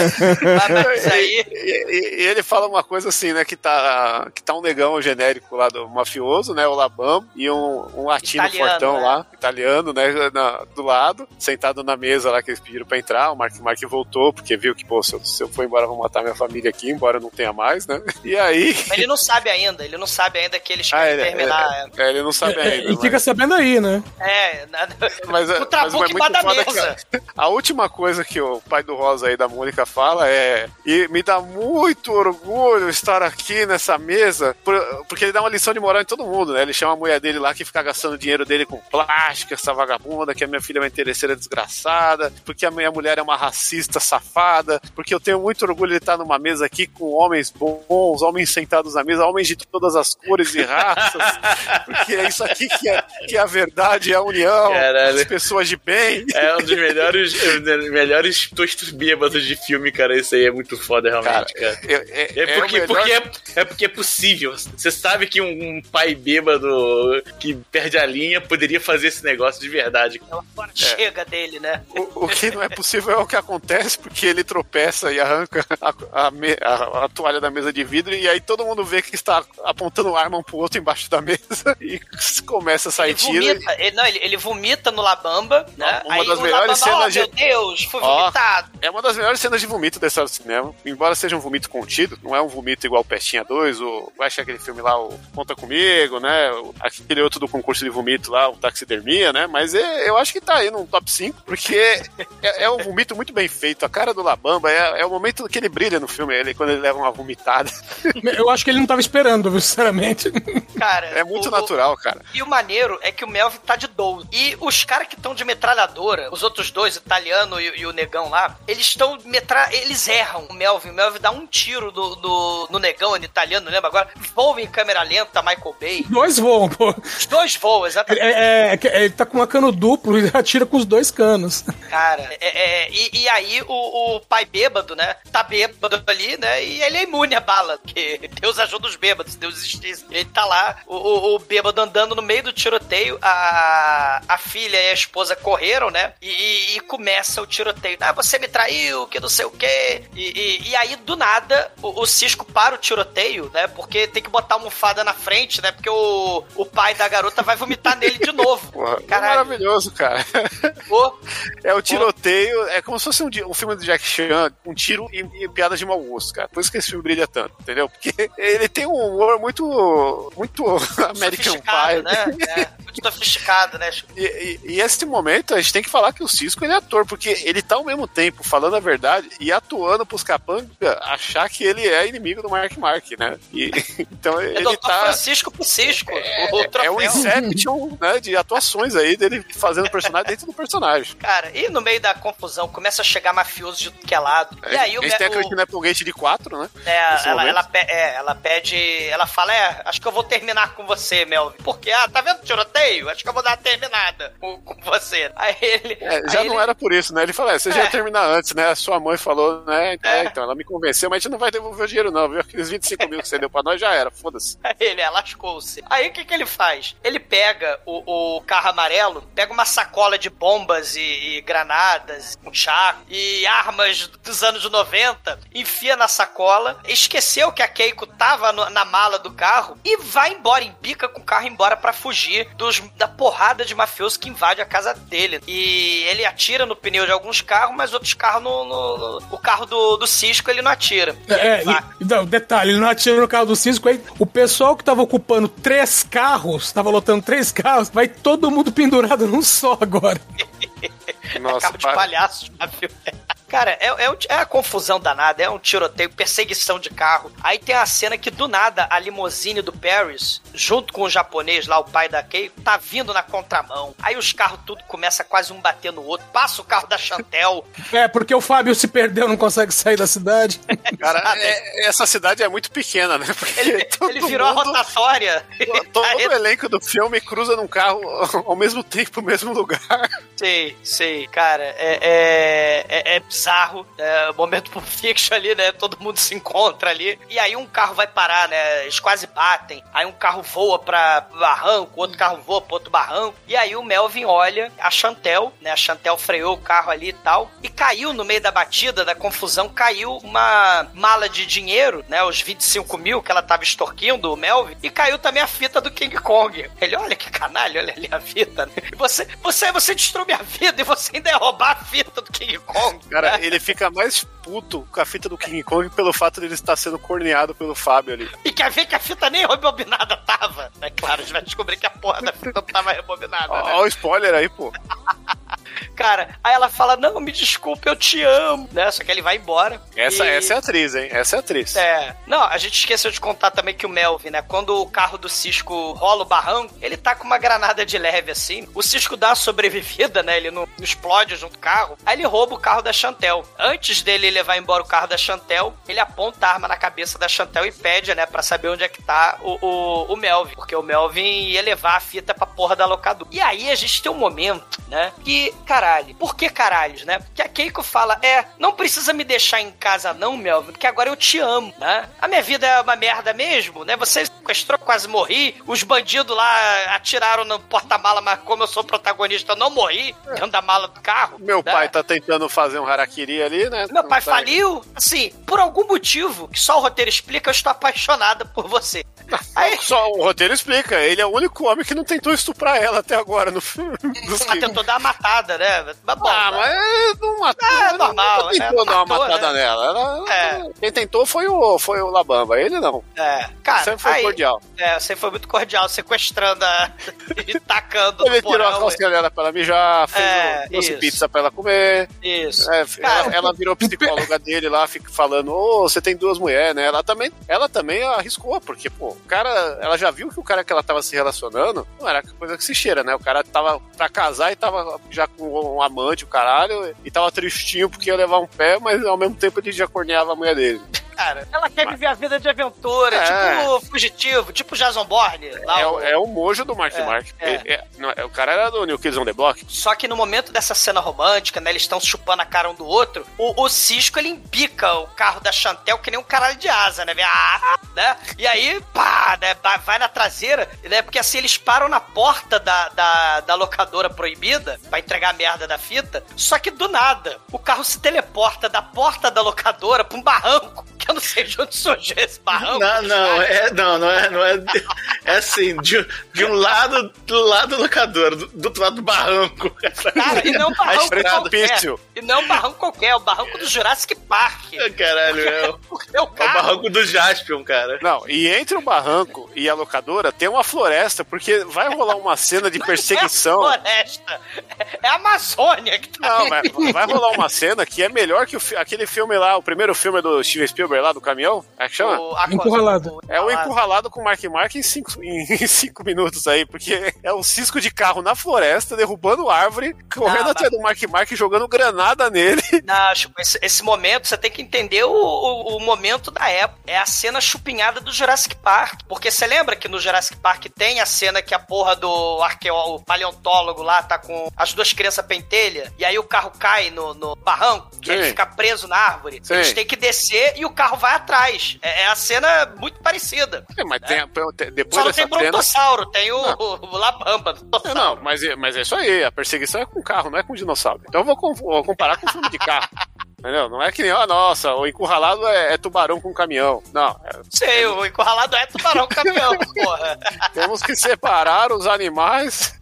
Mas, mas *laughs* aí... E, e- e ele fala uma coisa assim, né? Que tá, que tá um negão genérico lá do mafioso, né? O Labam, e um, um latino Italiano, fortão né? lá, italiano, né? na- do lado, sentado na mesa lá que eles pediram pra entrar. O Mark Mark voltou, porque viu que, pô, se eu, se eu for embora, vão matar minha família aqui, embora não tenha mais, né? E aí. Mas ele não sabe ainda, ele não sabe ainda que eles Ah, querem ele, terminar. é, é, ele não sabe ainda. e mas- fica sabendo aí, né? É, nada. Mas, é- o trabuco mas é embaixo da mesa. a, a última coisa que o pai do Rosa aí da Mônica fala é e me dá muito orgulho estar aqui nessa mesa por- porque ele dá uma lição de moral em todo mundo, né? Ele chama a mulher dele lá que fica gastando o dinheiro dele com plástico, essa vagabunda, que a minha filha é uma interesseira desgraçada, porque a minha mulher é uma racista safada, porque eu tenho muito orgulho de estar numa mesa aqui com homens bons, homens sentados na mesa, homens de todas as cores e raças, *laughs* porque é isso aqui que é, que é a verdade, é a união, Caralho. as pessoas de bem. É um dos melhores, dos melhores tostos bêbados de filme, cara. Esse aí é muito foda, realmente, cara. É, é- É é porque, melhor- porque, é, é porque é possível. Você sabe que um, um pai bêbado que perde a linha poderia fazer esse negócio de verdade. Agora chega dele, né? O, o que não é possível é o que acontece, porque ele tropeça e arranca a, a a- a toalha da mesa de vidro, e aí todo mundo vê que está apontando arma um pro outro embaixo da mesa *laughs* e começa a sair Ele tiro. vomita, ele, não, ele, ele vomita no Labamba, né? Uma Aí das melhores Labamba, cenas oh, de- meu Deus, fui Ó. vomitado. É uma das melhores cenas de vomito da história do cinema. Embora seja um vomito contido, não é um vomito igual o Pestinha 2, o. Vai achar aquele filme lá, o Conta Comigo, né? Aquele outro do concurso de vomito lá, o Taxidermia, né? Mas é- eu acho que tá aí no top 5, porque é, é um vomito muito bem feito. A cara do Labamba é, é o momento que ele brilha no filme, ele, quando ele leva uma vomitada. Eu acho que ele não tava esperando, viu, sinceramente. *laughs* Cara, É muito o- natural, cara. E o maneiro é que o Melvin tá de 12. E os caras que estão de metralhadora, os outros dois, o italiano e, e o negão lá, eles estão metra... Eles erram o Melvin. O Melvin dá um tiro do, do- no negão, no italiano, não lembro agora. Voa em câmera lenta, Michael Bay. Dois voam, pô. Os dois voam, exatamente. É, é, é, ele tá com uma cano duplo *laughs* e atira com os dois canos. Cara, é, é, e, e aí o, o pai bêbado, né? Tá bêbado ali, né? E ele é imune à bala, porque *laughs* Deus ajuda os bêbados, Deus. Ele tá lá, o, o, o bêbado andando no meio do tiroteio, a, a filha e a esposa correram, né? E, e- começa o tiroteio. Ah, você me traiu, que não sei o quê. E, e- e aí, do nada, o, o Cisco para o tiroteio, né? Porque tem que botar a almofada na frente, né? Porque o, o pai da garota vai vomitar *laughs* nele de novo. Porra, é maravilhoso, cara. É o tiroteio, é como se fosse um, um filme do Jack Chan, um tiro e, e piadas de mau gosto, cara. Por isso que esse filme brilha tanto, entendeu? Porque ele tem um humor muito. muito American sofisticado, Pie. né? É, muito sofisticado, né? Chico? E, e- e esse momento a gente tem que falar que o Cisco ele é ator, porque ele tá ao mesmo tempo falando a verdade e atuando pros capangas achar que ele é inimigo do Mark Mark, né? E, *laughs* então É ele tá. Francisco pro Cisco. o É um Inception né, de atuações aí dele fazendo personagem dentro do personagem. Cara, e no meio da confusão começa a chegar mafioso de tudo que é lado. E aí a o, gente tem o- aquele Applegate de 4, né? É, ela, ela, pe- é, ela pede. Ela fala: É, acho que eu vou terminar com você, Melvin. Porque, ah, tá vendo o tiroteio? Acho que eu vou dar uma terminada com, com você. Aí ele. É, já aí não ele- era por isso, né? Ele falou, é, você já É. ia terminar antes, né? A sua mãe falou, né? É, É. então ela me convenceu, mas a gente não vai devolver o dinheiro, não, viu? Aqueles 25 mil que você deu pra nós já era, foda-se. *laughs* Aí ele, é, lascou-se. Aí o que, que ele faz? Ele pega o, o carro amarelo, pega uma sacola de bombas e, e granadas, um chaco e armas dos anos 90, enfia na sacola, esqueceu que a Keiko tava no- na mala do carro e vai embora, embica com o carro embora pra fugir dos, da porrada de mafioso que invade a casa dele. E ele atira no pneu de alguns carros, mas outros carros no. no- no- o carro do, do Cisco ele não atira. E aí É, e, não, detalhe, ele não atirou no carro do Cisco, aí o pessoal que tava ocupando três carros, tava lotando três carros, vai todo mundo pendurado num só agora. *laughs* Nossa, carro de palhaço. navio. Cara, é, é, é a confusão danada, é um tiroteio, perseguição de carro. Aí tem a cena que do nada a limusine do Paris, junto com o japonês lá, o pai da Keiko, tá vindo na contramão. Aí os carros tudo começa quase um bater no outro. Passa o carro da Chantel. É, porque o Fábio se perdeu, não consegue sair da cidade. Cara, é- essa cidade é muito pequena, né? Porque Ele, *laughs* todo ele virou a mundo- rotatória. Todo o *laughs* elenco do filme cruza num carro ao mesmo tempo, no mesmo lugar. Sei, sei, cara, é, é, é, é bizarro. É, momento *laughs* Pulp Fiction ali, né? Todo mundo se encontra ali. E aí um carro vai parar, né? Eles quase batem. Aí um carro voa pra barranco, outro carro voa pro outro barranco. E aí o Melvin olha a Chantel, né? A Chantel freou o carro ali e tal. E caiu no meio da batida, da confusão, caiu uma mala de dinheiro, né? Os 25 mil que ela tava extorquindo, o Melvin. E caiu também a fita do King Kong. Ele, olha que canalha, olha ali a fita. né? Você, você, você destruiu minha vida e você ainda ia roubar a fita do King Kong. Cara, né? ele fica mais puto com a fita do King Kong pelo fato de ele estar sendo corneado pelo Fábio ali. E quer ver que a fita nem rebobinada tava. É claro, a gente vai descobrir que a porra da fita não tava rebobinada, né? Ó, o spoiler aí, pô. *laughs* Cara, aí ela fala, não, me desculpe, eu te amo, né? Só que ele vai embora. Essa, E- essa é a atriz, hein? Essa é a atriz. É. Não, a gente esqueceu de contar também que o Melvin, né? Quando o carro do Cisco rola o barranco, ele tá com uma granada de leve assim. O Cisco dá uma sobrevivida, né? Ele não, não explode junto com o carro. Aí ele rouba o carro da Chantel. Antes dele levar embora o carro da Chantel, ele aponta a arma na cabeça da Chantel e pede, né? Pra saber onde é que tá o, o, o Melvin. Porque o Melvin ia levar a fita pra porra da locadora. E aí a gente tem um momento, né? Que, caralho. Por que caralhos, né? Porque a Keiko fala, é, não precisa me deixar em casa não, Melvin, porque agora eu te amo, né? A minha vida é uma merda mesmo, né? Você sequestrou, quase morri. Os bandidos lá atiraram no porta-mala, mas como eu sou protagonista, eu não morri dentro da mala do carro. Meu né? pai tá tentando fazer um harakiri ali, né? Meu pai Tá- faliu. Assim, por algum motivo, que só o roteiro explica, eu estou apaixonada por você. *laughs* Aí, Só o roteiro explica. Ele é o único homem que não tentou estuprar ela até agora no *laughs* filme. ela tentou dar uma matada, né? Mas bom, Ah, né? mas não matou. É, ela normal, Não tentou é, dar uma matou, matada né? nela. Ela- É. Quem tentou foi o, foi o Labamba. Ele não. É, cara, Sempre foi aí- cordial. É, você foi muito cordial, sequestrando a... *laughs* e tacando Ele tirou a porão. calcinha dela pra ela mijar, fez É, isso. pizza pra ela comer. Isso. É, Cara, ela, ela virou *laughs* psicóloga dele lá, fica falando, ô, você tem duas mulheres, né? Ela também, ela também arriscou, porque, pô, o cara, ela já viu que o cara que ela tava se relacionando não era coisa que se cheira, né? O cara tava pra casar e tava já com um amante, o caralho, e tava tristinho porque ia levar um pé, mas ao mesmo tempo ele já corneava a mulher dele. Cara, ela quer viver a vida de aventura, É. tipo fugitivo, tipo Jason Bourne. Lá, É, o- é o mojo do Mark É, Mark. é. É- não, é- o cara era do New Kids on the Block. Só que no momento dessa cena romântica, né? Eles estão chupando a cara um do outro. O, o Cisco ele embica o carro da Chantel que nem um caralho de asa, né? Ah, né? E aí, pá, né? vai- Vai na traseira, né? Porque assim eles param na porta da, da, da locadora proibida pra entregar a merda da fita. Só que do nada, o carro se teleporta da porta da locadora pra um barranco. *laughs* Que eu não sei de onde surgiu esse barranco. Não, não, é, não, não é, não é. É assim, de, de um lado do lado do locador, do, do outro lado do barranco. Cara, e não um barranco estrada qualquer. E não um barranco qualquer, é o barranco do Jurassic Park. Caralho, é o, *laughs* Porque o é o barranco do Jaspion, cara. Não, e entre o barranco e a locadora tem uma floresta, porque vai rolar uma cena de perseguição. É a floresta. É a Amazônia que tá Não, mas vai rolar uma cena que é melhor que o aquele filme lá, o primeiro filme do Steven Spielberg lá, do caminhão. É que chama? O Aqua- Encurralado. É o encurralado com o Mark Mark em cinco, *laughs* em cinco minutos aí, porque é um cisco de carro na floresta, derrubando árvore, correndo Não, atrás do Mark Mark, jogando granada nele. *laughs* Não, Chico, esse, esse momento, você tem que entender o, o, o momento da época. É a cena chupinhada do Jurassic Park. Porque você lembra que no Jurassic Park tem a cena que a porra do arqueólogo, paleontólogo lá tá com as duas crianças pentelha, e aí o carro cai no, no barranco, e ele fica preso na árvore. Sim. Eles têm que descer e o carro vai atrás. É, é a cena muito parecida. É, mas tem, tem- depois Só não tem cena... brontossauro, tem o, o, o Labamba. Não, não, mas, é- mas é isso aí, a perseguição é com carro, não é com dinossauro. Então eu vou, com- vou comparar com filme de carro. *laughs* Entendeu? Não é que nem, ah, nossa, o encurralado é, é tubarão com caminhão. Não, é- Sei, o encurralado é tubarão caminhão, *laughs* porra. temos que separar os animais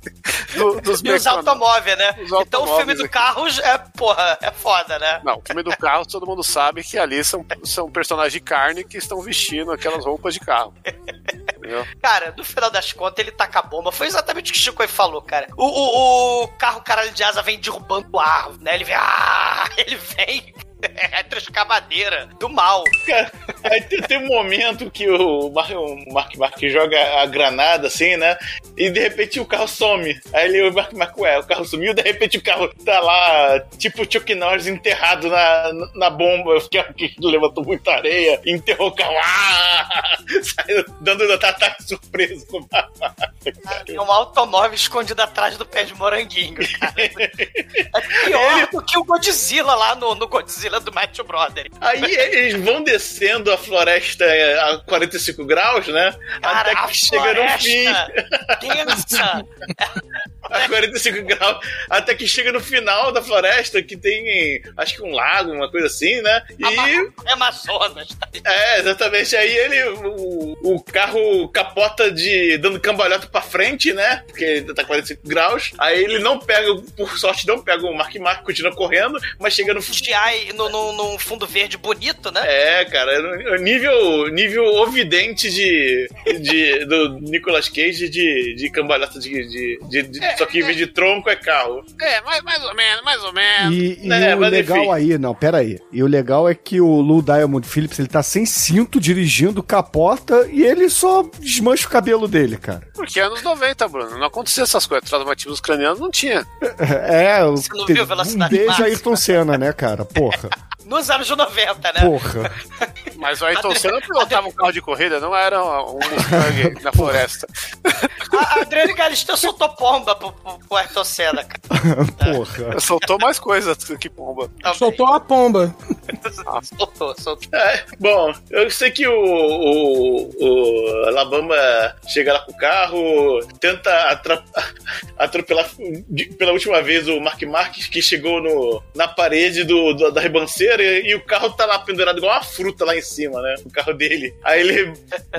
do- dos E os automóveis, né? Os Então o filme do aqui. carro é, porra, é foda, né? Não, o filme do carro todo mundo sabe que ali são, são personagens de carne que estão vestindo aquelas roupas de carro. *laughs* Cara, no final das contas, ele taca a bomba. Foi exatamente o que o Chico falou, cara. O, o, o carro caralho de asa vem derrubando o árvore, né? Ele vem. Ah, *laughs* ele vem. *laughs* É transcavadeira do mal. Cara, *laughs* aí tem, tem um momento que o Mark, o Mark Mark joga a granada assim, né? E de repente o carro some. Aí ele, o Mark Mark, ué, o carro sumiu, de repente o carro tá lá, tipo o Chuck Norris enterrado na, na bomba, que, *laughs* levantou muita areia, enterrou o carro, ah! Saiu dando ataque surpresa com o Mark Mark. É um automóvel escondido atrás do pé de moranguinho, cara. É pior do que o Godzilla lá no, no Godzilla do Matthew Brother. Aí eles vão descendo a floresta a 45 graus, né? Cara, até que chega no fim. densa. *laughs* a 45 graus, até que chega no final da floresta, que tem, acho que um lago, uma coisa assim, né? E. É Amazonas. tá? É, exatamente. Aí ele. O, o carro capota de. dando cambalhota pra frente, né? Porque tá 45 graus. Aí ele não pega, por sorte, não pega o Mark Mark, continua correndo, mas chega no. GI no, no, num fundo verde bonito, né? É, cara, no- nível, nível ovidente de, de, do Nicolas Cage de, de cambalhota de. de, de- de- só que em vez de tronco é carro. É, mais, mais ou menos, mais ou menos. E, e É, o legal enfim. aí, não, pera aí. E o legal é que o Lou Diamond Phillips, ele tá sem cinto, dirigindo, capota, e ele só desmancha o cabelo dele, cara. Porque é anos 90, Bruno. Não acontecia essas coisas. Traumatismos cranianos não tinha. É, o- Você não viu um Velocidade beijo Máxima? Ayrton Senna, né, cara? Porra, *laughs* Nos anos 90, né? porra. Mas o Ayrton Senna pilotava um carro de corrida, não era um Mustang *laughs* na floresta. A a Adriane Galisteu soltou pomba pro, pro Ayrton Senna, cara. *laughs* Porra. Soltou mais coisa que pomba. Também. Soltou a pomba. Soltou, soltou. É, bom, eu sei que o, o, o Alabama chega lá com o carro, tenta *laughs* atropelar de- pela última vez o Mark Marques, que chegou no, na parede do, do- da ribanceira e, e o carro tá lá pendurado igual uma fruta lá em cima, né? O carro dele. Aí ele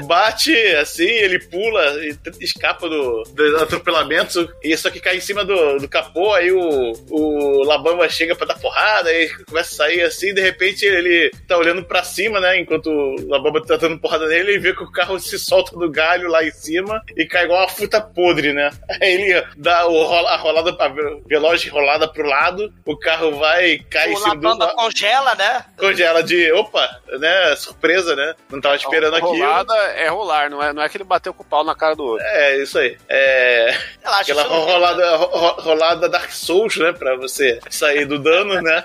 bate assim, ele pula e escapa do, do atropelamento, e só que cai em cima do, do capô, aí o, o Labamba chega pra dar porrada, aí começa a sair assim, de repente ele tá olhando pra cima, né? Enquanto o Labamba tá dando porrada nele, e vê que o carro se solta do galho lá em cima e cai igual uma fruta podre, né? Aí ele dá o rola- a rolada, a veloz rolada pro lado, o carro vai e cai em O cima do. Labamba congela, né? Congela de. Opa, né? Surpresa, né? Não tava esperando aquilo. Rolada é rolar, não é, não é que ele bateu com o pau na cara do outro. É, isso aí. É. Relaxa, Aquela isso rolada, ro- rolada Dark Souls, né? Pra você sair do dano, né?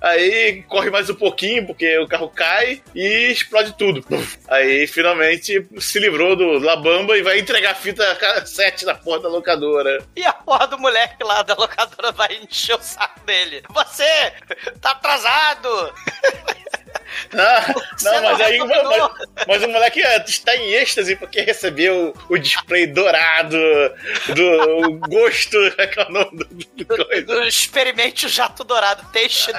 Aí corre mais um pouquinho, porque o carro cai e explode tudo. Aí finalmente se livrou do Labamba e vai entregar a fita cassete na porta da locadora. E a porra do moleque lá da locadora vai encher o saco dele. Você tá atrasado! Ah, Você não, mas não aí mas, mas o moleque é, está em êxtase porque recebeu o display dourado do gosto. *laughs* É é o nome do, do coisa. Experimente o jato dourado. Teste de.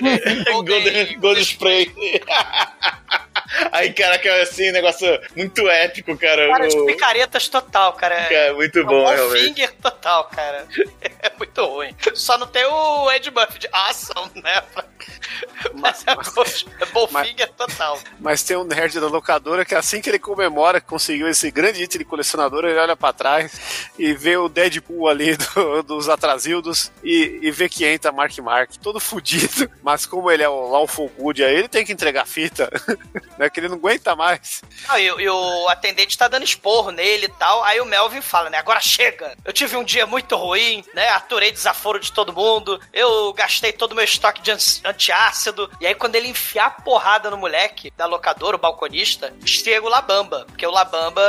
*laughs* de Golden, Golden Spray. *laughs* Aí, caraca, assim, negócio muito épico, cara. Cara, de picaretas total, cara. É muito É bom, um realmente. finger total, cara. *laughs* É muito ruim. Só não tem o Ed Murphy de ação, né? Mas é bom, é bom mas- finger total. Mas tem um nerd da locadora que assim que ele comemora que conseguiu esse grande item de colecionador, ele olha pra trás e vê o Deadpool ali *laughs* do- dos atrasildos e, e vê que entra Mark Mark, todo fudido, mas como ele é o Lawful Good aí, ele tem que entregar fita, *laughs* né, que ele não aguenta mais. Não, e, e o atendente tá dando esporro nele e tal. Aí o Melvin fala, né? Agora chega! Eu tive um dia muito ruim, né? Aturei desaforo de todo mundo. Eu gastei todo o meu estoque de anti- antiácido. E aí, quando ele enfiar a porrada no moleque da locadora, o balconista, chega o Labamba. Porque o Labamba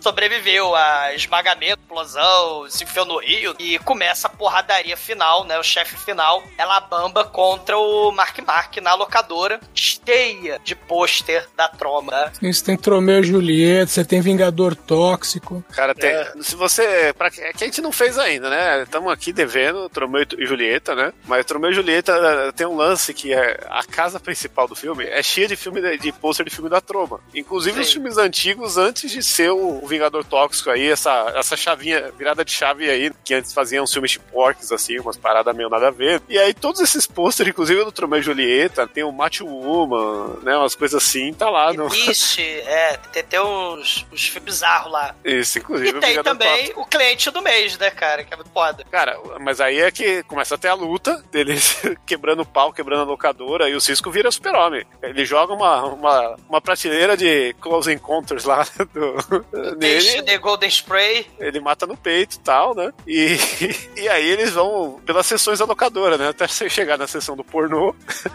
sobreviveu a esmagamento, explosão, se enfiou no rio. E começa a porradaria final, né? O chefe final é Labamba contra o Mark Mark na locadora, cheia de pôster da Troma. né? Você tem Tromeu e Julieta, você tem Vingador Tóxico. Cara, tem, se você. Pra, que é que a gente não fez ainda, né? Estamos aqui devendo Tromeu e Julieta, né? Mas Tromeu e Julieta eh, tem um lance que é a casa principal do filme é cheia de filme de, de pôster de filme da Troma. Inclusive os Sim. filmes antigos antes de ser o, Vingador Tóxico aí, essa, essa chavinha, virada de chave aí, que antes faziam uns filmes de porcs, assim, umas paradas meio nada a ver. E aí todos esses pôsteres, inclusive do Tromeu e Julieta, tem o Macho Woman, né? Umas coisas assim, tá lá no. Existe, é, tem, tem uns, uns filmes bizarros lá. Isso, inclusive E tem também o cliente do mês, né, cara? Que é foda. Cara, mas aí é que começa a ter a luta deles *laughs* quebrando o pau, quebrando a locadora, e o Cisco vira super-homem. Ele joga uma, uma, uma prateleira de Close Encounters lá *laughs* do, nele, The Golden Spray. ele mata no peito e tal, né? E, *laughs* e aí eles vão pelas sessões da locadora, né? Até você chegar na sessão do pornô,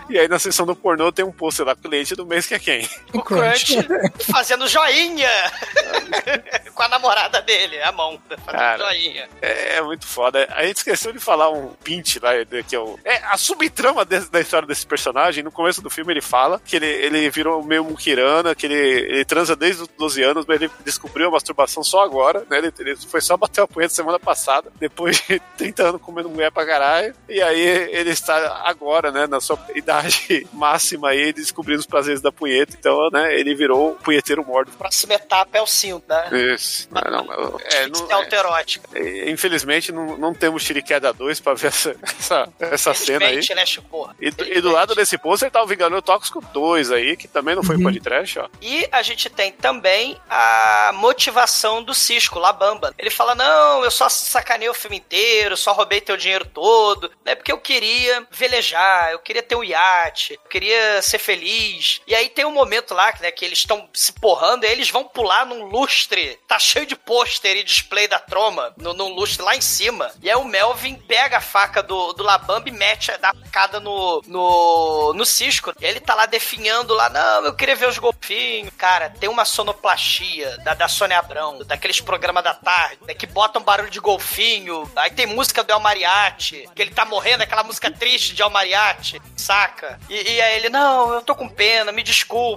e aí na sessão do pornô tem um pôster lá, cliente do mês que é quem? O Crunch fazendo joinha *laughs* com a namorada dele, a mão, fazendo Cara. joinha. É, é muito foda. A gente esqueceu de falar um pint lá, que é o. É, a subtrama desse- da história desse personagem, no começo do filme ele fala que ele, ele virou meio muquirana, que ele, ele transa desde os 12 anos, mas ele descobriu a masturbação só agora, né? Ele, ele foi só bater a punheta semana passada, depois de *laughs* 30 anos comendo mulher pra caralho. E aí ele está agora, né, na sua idade *laughs* máxima aí, descobrindo os prazeres da punheta. Então, né, ele virou o punheteiro morto. Próxima etapa é o cinto, né? Isso. Não, não, é, não, É autoerótica. é, Infelizmente, não, não temos Chiriqueda 2 pra ver essa, essa, essa cena aí. Né, Chico? E, do- e do lado desse pôster tá o Vingador Tóxico 2 aí, que também não foi Uhum. um podcast, ó. E a gente tem também a motivação do Cisco, Labamba. Ele fala: Não, eu só sacanei o filme inteiro, só roubei teu dinheiro todo, né? Porque eu queria velejar, eu queria ter um iate, eu queria ser feliz. E aí tem um momento lá né, que eles estão se porrando e eles vão pular num lustre. Tá cheio de pôster e display da troma, no, num lustre lá em cima. E aí o Melvin pega a faca do, do Labamba e mete a da facada no, no, no Cisco. E ele tá lá definhando lá, não, eu queria ver os golfinhos. Cara, tem uma sonoplastia da, da Sônia Abrão, daqueles programas da tarde, né, que botam barulho de golfinho. Aí tem música do El Mariachi, que ele tá morrendo, aquela música triste de El Mariachi, saca? E, e aí ele, não, eu tô com pena, me desculpa,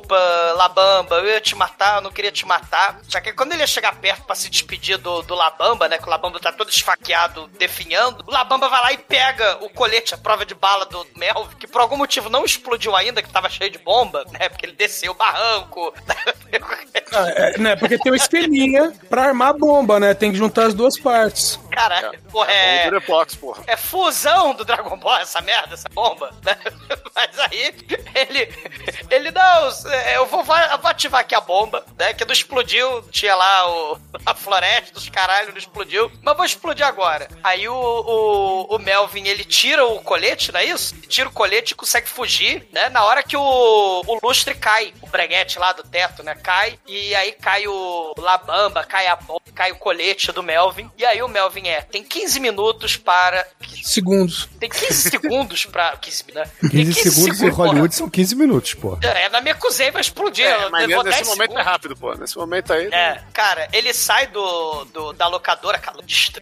Labamba, eu ia te matar, eu não queria te matar. Só que quando ele ia chegar perto pra se despedir do, do Labamba, né, que o Labamba tá todo esfaqueado, definhando, o Labamba vai lá e pega o colete, a prova de bala do Melvin, que por algum motivo não explodiu ainda, que tava cheio de bomba, né, porque ele desceu o barranco. Ah, é, né, porque tem o esqueminha pra armar a bomba, né? Tem que juntar as duas partes. Caralho, porra, O é... Durepox, porra. É fusão do Dragon Ball essa merda, essa bomba, *laughs* né? Mas aí ele. Ele, não, é, eu vou, vou ativar aqui a bomba, né? Que não explodiu, tinha lá o, a floresta dos caralho, não explodiu. Mas vou explodir agora. Aí o, o, o Melvin, ele tira o colete, não é isso? Tira o colete e consegue fugir, né? Na hora que o, o lustre cai, o breguete lá do teto, né? Cai. E aí cai o Labamba, cai a bomba, cai o colete do Melvin. E aí o Melvin é, tem 15 minutos para. Segundos. Tem 15 *laughs* segundos pra. 15, né? Tem 15 segundos em Hollywood são 15 minutos, pô. porra. É, na minha cozinha vai explodir. É, mas nesse 10 momento é segundos. rápido, pô. Nesse momento aí. É, cara, ele sai do, do- da locadora,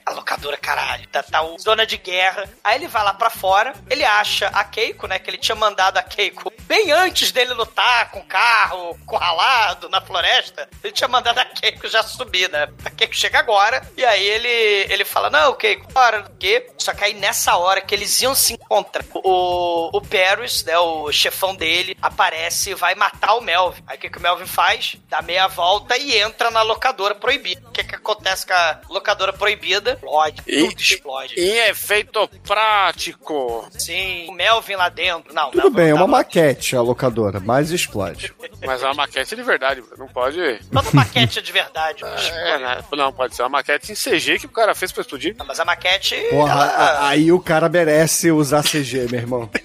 a locadora, caralho, tá, tá o dona de guerra. Aí ele vai lá pra fora, ele acha a Keiko, né, que ele tinha mandado a Keiko bem antes dele lutar com o carro, corralado na floresta, ele tinha mandado a Keiko já subir, né? A Keiko chega agora, e aí ele, ele fala, não, Keiko, bora, o quê? Só que aí nessa hora que eles iam se encontrar, o, o Paris, né, o chefão dele, aparece e vai matar o Melvin. Aí o que, que o Melvin faz? Dá meia volta e entra na locadora proibida. O que, que acontece com a locadora proibida? Explode, E- tudo explode. Em efeito prático. Sim, o Melvin lá dentro. Não, Tudo Melvin bem, é não uma maquete a locadora, mas explode. Mas é uma maquete de verdade, não pode. Toda maquete é de verdade. *laughs* É, né? Não, pode ser uma maquete em CG que o cara fez pra explodir. Mas a maquete. Porra, ela- aí o cara merece usar CG, meu irmão. *laughs*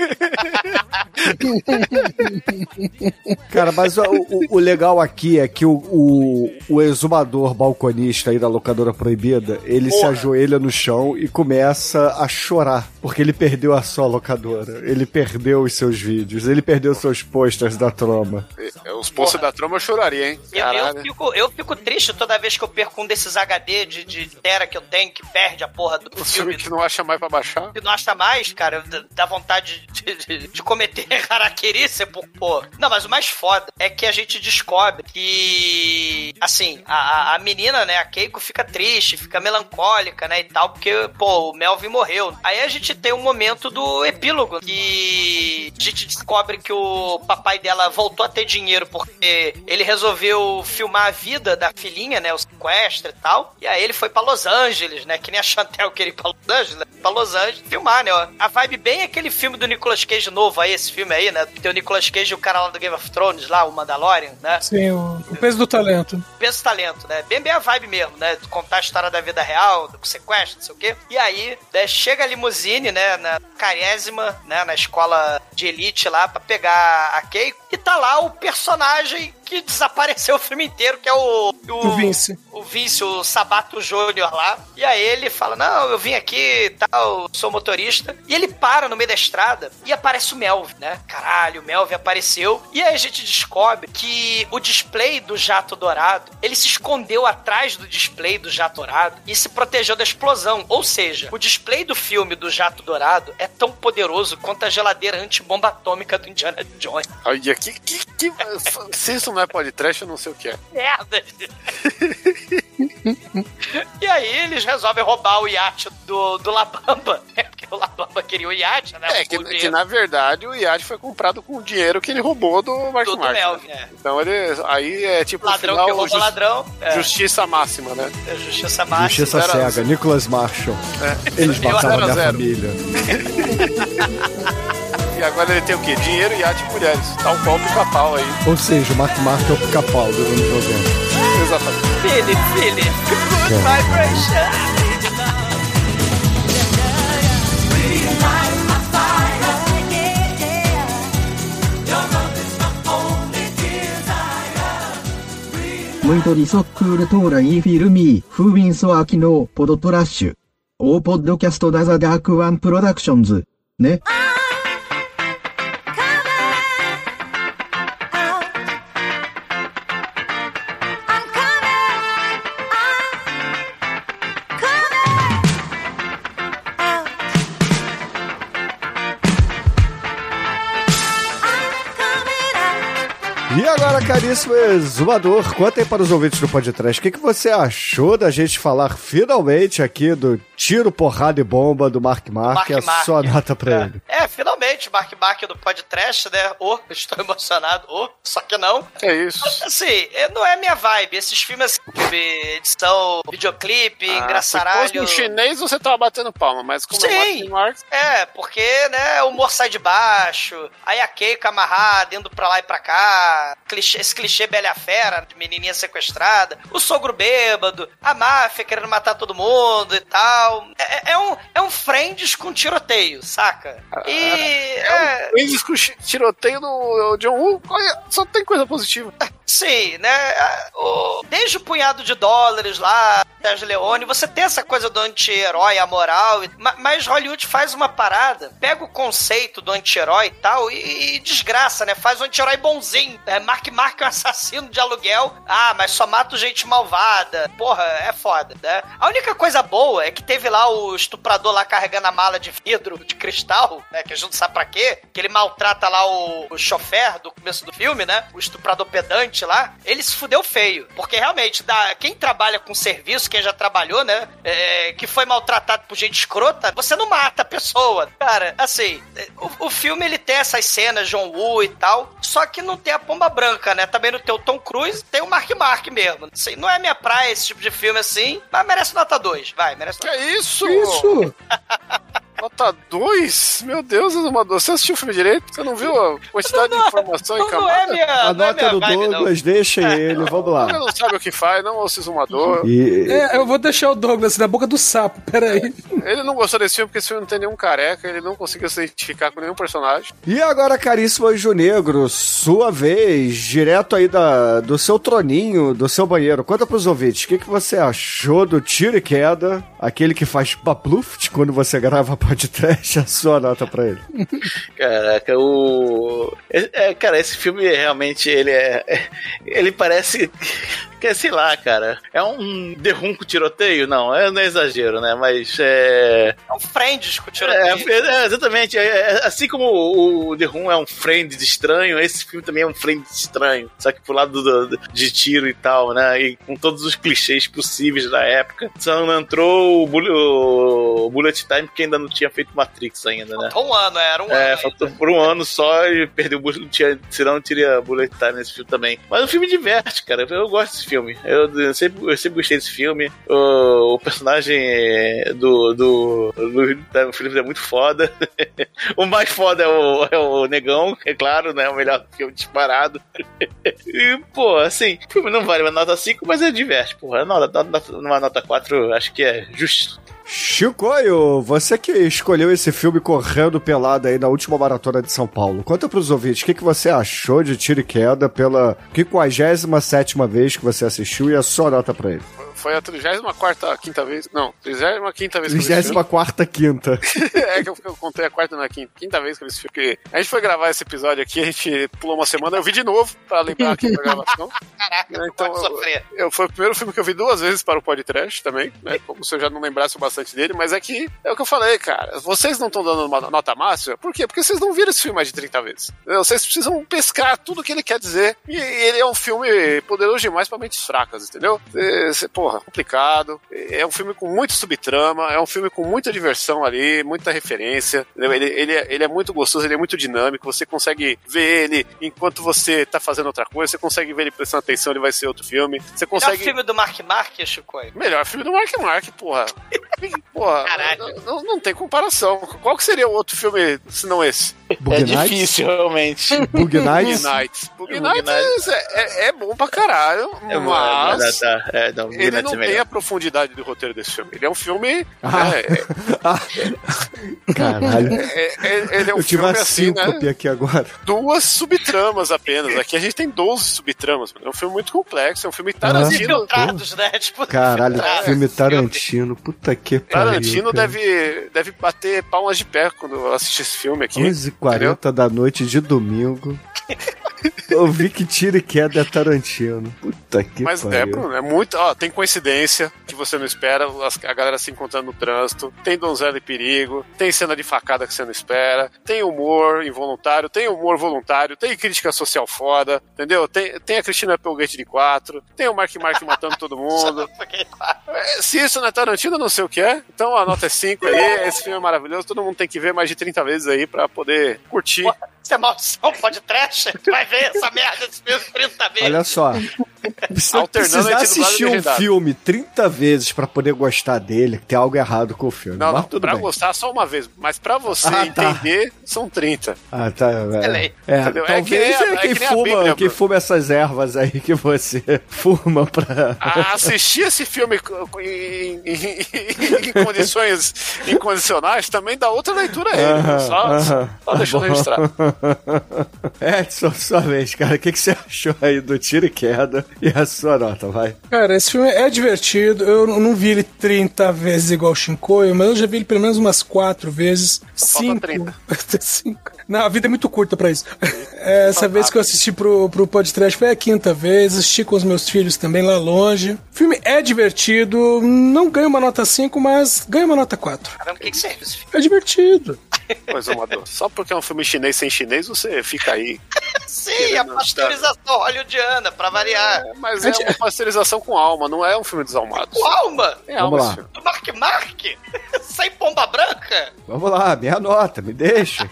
Cara, mas o, o- o legal aqui é que o, o, o exumador balconista aí da locadora proibida, ele se Porra. ajoelha no chão e começa a chorar, porque ele perdeu a sua locadora, ele perdeu os seus vídeos, ele perdeu seus posters da troma. Os poços da trama eu choraria, hein? Eu, eu fico, eu fico triste toda vez que eu perco um desses HD de, de tera que eu tenho, que perde a porra do O filme. que não acha mais pra baixar. que não acha mais, cara, dá- vontade de, de, de cometer harakiri, por pô. Não, mas o mais foda é que a gente descobre que, assim, a, a- menina, né, a Keiko fica triste, fica melancólica, né, e tal, porque, pô, o Melvin morreu. Aí a gente tem um momento do epílogo, que a gente descobre que o papai dela voltou a ter dinheiro porque ele resolveu filmar a vida da filhinha, né, o sequestro e tal, e aí ele foi pra Los Angeles, né, que nem a Chantel queria ir pra Los Angeles, né, pra Los Angeles filmar, né. A vibe bem é aquele filme do Nicolas Cage novo aí, esse filme aí, né, tem o Nicolas Cage e o cara lá do Game of Thrones lá, o Mandalorian, né, Sim, o, o peso do talento. peso talento, né? Bem, bem a vibe mesmo, né? Contar a história da vida real, do sequestro, não sei o quê. E aí, né, chega a limusine, né? Na carésima, né? Na escola de elite lá, pra pegar a Keiko. E tá lá o personagem que desapareceu o filme inteiro, que é o... O Vince. O Vince, o Sabato Júnior lá. E aí ele fala, não, eu vim aqui, tal, sou motorista. E ele para no meio da estrada e aparece o Melvin, né? Caralho, o Melvin apareceu. E aí a gente descobre que o display do jato dourado, ele se escondeu atrás do display do jato dourado e se protegeu da explosão. Ou seja, o display do filme do jato dourado é tão poderoso quanto a geladeira antibomba atômica do Indiana Jones. Olha, que, que, que... Se isso não é podcast, eu não sei o que é. merda. *laughs* e aí eles resolvem roubar o iate do, do Labamba, né? Porque o Labamba queria o iate, né? É, que, que na verdade o iate foi comprado com o dinheiro que ele roubou do Mark do, do Mark. Melvin, é. Então ele. Aí é tipo. Ladrão final, que rouba ladrão. É, Justiça máxima, né? é justiça máxima. Justiça era- cega, Nicholas Marshall. Eles Eu mataram zero a minha zero. família. *laughs* E agora ele tem o quê? Dinheiro, iate e mulheres. Tá um pau pica-pau aí. Ou seja, o Mark Mark é o pica-pau do anos 90. Exatamente. Philip, Philip. Good vibration. Muito liソックールトーライフィルミー、フーウィンソアキノー、ポドトラッシュ。オーポッドキャストダザダークワンプロダクションズ。ね。 caríssimo exumador, conta aí para os ouvintes do podcast, o que, que você achou da gente falar finalmente aqui do tiro, porrada e bomba do Mark Mark, Mark e a Mark. sua nota pra é. ele? É, finalmente, Mark Mark do podcast, né? Oh, estou emocionado. Oh, só que não. É isso. *laughs* Assim, é- não é minha vibe. Esses filmes, assim, de edição, videoclipe, Ah, se engraçaralho. fosse um chinês, você tava batendo palma, mas como Sim. é Mark Mark, É, porque, né, o humor sai de baixo, aí a Keiko amarrada, indo pra lá e pra cá, clichê- esse clichê Bela e a Fera, de menininha sequestrada, o sogro bêbado, a máfia querendo matar todo mundo e tal. É, é um, é um Friends com tiroteio, saca? E... é, Eles com chi- tiroteio do John Woo, só tem coisa positiva. Sim, né? o- desde o punhado de dólares lá, Sérgio Leone, você tem essa coisa do anti-herói, a moral, ma- mas Hollywood faz uma parada, pega o conceito do anti-herói e tal e, e desgraça, né? Faz o anti-herói bonzinho. É, Mark Mark é um *laughs* assassino de aluguel. Ah, mas só mata gente malvada. Porra, é foda, né? A única coisa boa é que teve lá o estuprador lá carregando a mala de vidro, de cristal, né? Que a gente não sabe pra quê. Que ele maltrata lá o, o chofer do começo do filme, né? O estuprador pedante lá. Ele se fudeu feio. Porque realmente, dá, quem trabalha com serviço, quem já trabalhou, né? é, que foi maltratado por gente escrota, você não mata a pessoa. Cara, assim, é, o, o filme ele tem essas cenas, John Woo e tal, só que não tem a pomba branca, né? Também não tem o Tom Cruise, tem o Mark Mark mesmo. Assim, não é minha praia esse tipo de filme assim, mas merece nota 2. Vai, merece Que nota é isso? Isso! *laughs* Nota 2? Meu Deus, Azumador. Você assistiu o filme direito? Você não viu a quantidade de informação Não, em não é camada? minha, A não é nota minha do vibe, não. Douglas, deixa ele, vamos Ele lá. não sabe o que faz, não ouça o Zumador. E, É, eu vou deixar o Douglas na boca do sapo, peraí. Ele não gostou desse filme porque esse filme não tem nenhum careca, ele não conseguiu se identificar com nenhum personagem. e agora, caríssimo Anjo Negro, sua vez, direto aí da, do seu troninho, do seu banheiro. Conta pros ouvintes, o que, que você achou do Tiro e Queda, aquele que faz papluft quando você grava podcast, *laughs* a sua nota pra ele. Caraca, o. É, é, cara, esse filme realmente ele é. é- Ele parece. Que, sei lá, cara. É um derrunco tiroteio? Não, é, não é exagero, né? Mas é. É um friends com É, tiroteio. é, exatamente. É, é, assim como o, o The Room é um friend de estranho, esse filme também é um friend de estranho. Só que pro lado do- do- de tiro e tal, né? E com todos os clichês possíveis da época. Só não entrou o, Bullet- o Bullet Time porque ainda não tinha feito Matrix ainda, né? Faltou um ano, era um É, ano. faltou por um ano só e perdeu o não tinha, senão não teria Bullet Time nesse filme também. Mas o filme diverte, cara. Eu gosto desse filme. Eu, eu sempre, eu sempre gostei desse filme. O, o personagem é, do, do, do Felipe é muito foda. *laughs* o mais foda é o, é o Negão, é claro, né? O melhor filme disparado. *laughs* e, pô, assim, o filme não vale uma nota 5, mas é diverte, porra. Nota, nota, numa nota 4, eu acho que é justo. Chicoio, você que escolheu esse filme correndo pelado aí na última maratona de São Paulo, conta pros ouvintes o que, que você achou de Tiro e Queda pela 57 vez que você assistiu e a sua nota pra ele. Foi a 34 quinta vez. Não, 35 quinta vez que eu vi esse filme. 34 quinta. *laughs* é que eu, eu contei a quarta na quinta, quinta vez que eu vi esse filme. Porque a gente foi gravar esse episódio aqui, a gente pulou uma semana, eu vi de novo pra lembrar aqui da gravação. *laughs* Caraca, Então, sofrer. Eu, foi o primeiro filme que eu vi duas vezes para o podcast também, né? Como se eu já não lembrasse bastante dele, mas é que é o que eu falei, cara. Vocês não estão dando uma nota máxima, por quê? Porque vocês não viram esse filme mais de 30 vezes. Vocês precisam pescar tudo que ele quer dizer. E ele é um filme poderoso demais para mentes fracas, entendeu? É, cê- porra, complicado. É um filme com muito subtrama, é um filme com muita diversão ali, muita referência. Ele, ele, é, ele é muito gostoso, ele é muito dinâmico. Você consegue ver ele enquanto você tá fazendo outra coisa, você consegue ver ele prestando atenção, ele vai ser outro filme. Você Melhor consegue. filme do Mark Mark, Chico. Melhor filme do Mark Mark, porra. *laughs* porra, Caralho. não, não tem comparação. Qual que seria o outro filme se não esse? Bug é Nights? difícil, realmente. Bug Bug Nights? Nights. Bug Bug Nights é, é- é bom pra caralho, É, mas mas, tá, é, não, Bug ele Nights não é tem a profundidade do roteiro desse filme. Ele é um filme... Ah. É, *laughs* Caralho. é- é- ele é um Eu tive filme uma assim, né? síncope aqui agora. Duas subtramas apenas. Aqui a gente tem 12 subtramas. mano. É um filme muito complexo. É um filme Tarantino. Infiltrados, né? Tipo, Caralho, filme Tarantino. Puta que pariu. Tarantino cara. deve, deve bater palmas de pé quando assistir esse filme aqui. 11h40 da noite de domingo. *laughs* *laughs* Eu vi que tiro e queda é Tarantino. Puta que Mas é, pariu. Bruno, é muito. Ó, tem coincidência que você não espera, as- a galera se encontrando no trânsito, tem donzela e perigo, tem cena de facada que você não espera, tem humor involuntário, tem humor voluntário, tem crítica social foda, entendeu? Tem, tem a Cristina Applegate de 4, tem o Mark Mark matando todo mundo. *laughs* É, Se isso não é Tarantino, eu não sei o que é. Então a nota é 5 aí, esse filme é maravilhoso, todo mundo tem que ver mais de 30 vezes aí pra poder curtir. Isso é maldição, pode trash? Vai ver essa merda desse filme 30 vezes. Olha só. Se Alternando assistir um filme 30 vezes pra poder gostar dele, tem algo errado com o filme. Não, mas não, pra bem. gostar só uma vez, mas pra você Ah, tá. entender, são 30. Ah, tá. É, lei. é? É talvez é, é quem, fuma, Bíblia, quem fuma essas ervas aí que você *laughs* fuma pra. A- assistir esse filme co- em, em- em condições *laughs* incondicionais também dá outra leitura a ele. Só, aham. só deixando Tá bom. registrado. *laughs* Edson, sua vez, cara. O que, que você achou aí do tiro e queda e a sua nota, vai? Cara, esse filme é divertido. Eu não vi ele 30 vezes igual o Shinkoio, mas eu já vi ele pelo menos umas 4 vezes. 5. 5. *laughs* Não, a vida é muito curta pra isso. É, *laughs* Essa vez que eu assisti pro, pro podcast foi a quinta vez. Assisti com os meus filhos também lá longe. O filme é divertido. Não ganha uma nota 5, mas ganha uma nota 4. Caramba, o que, que serve esse filme? É divertido. *laughs* Pois, amador. Só porque é um filme chinês sem chinês, você fica aí. *laughs* Sim, a pasteurização hollywoodiana, pra variar. É, mas é uma pasteurização com alma, não é um filme desalmado. O Alma! É Vamos alma lá. Do Mark Mark? Sem pomba branca? Vamos lá, minha nota, me deixa.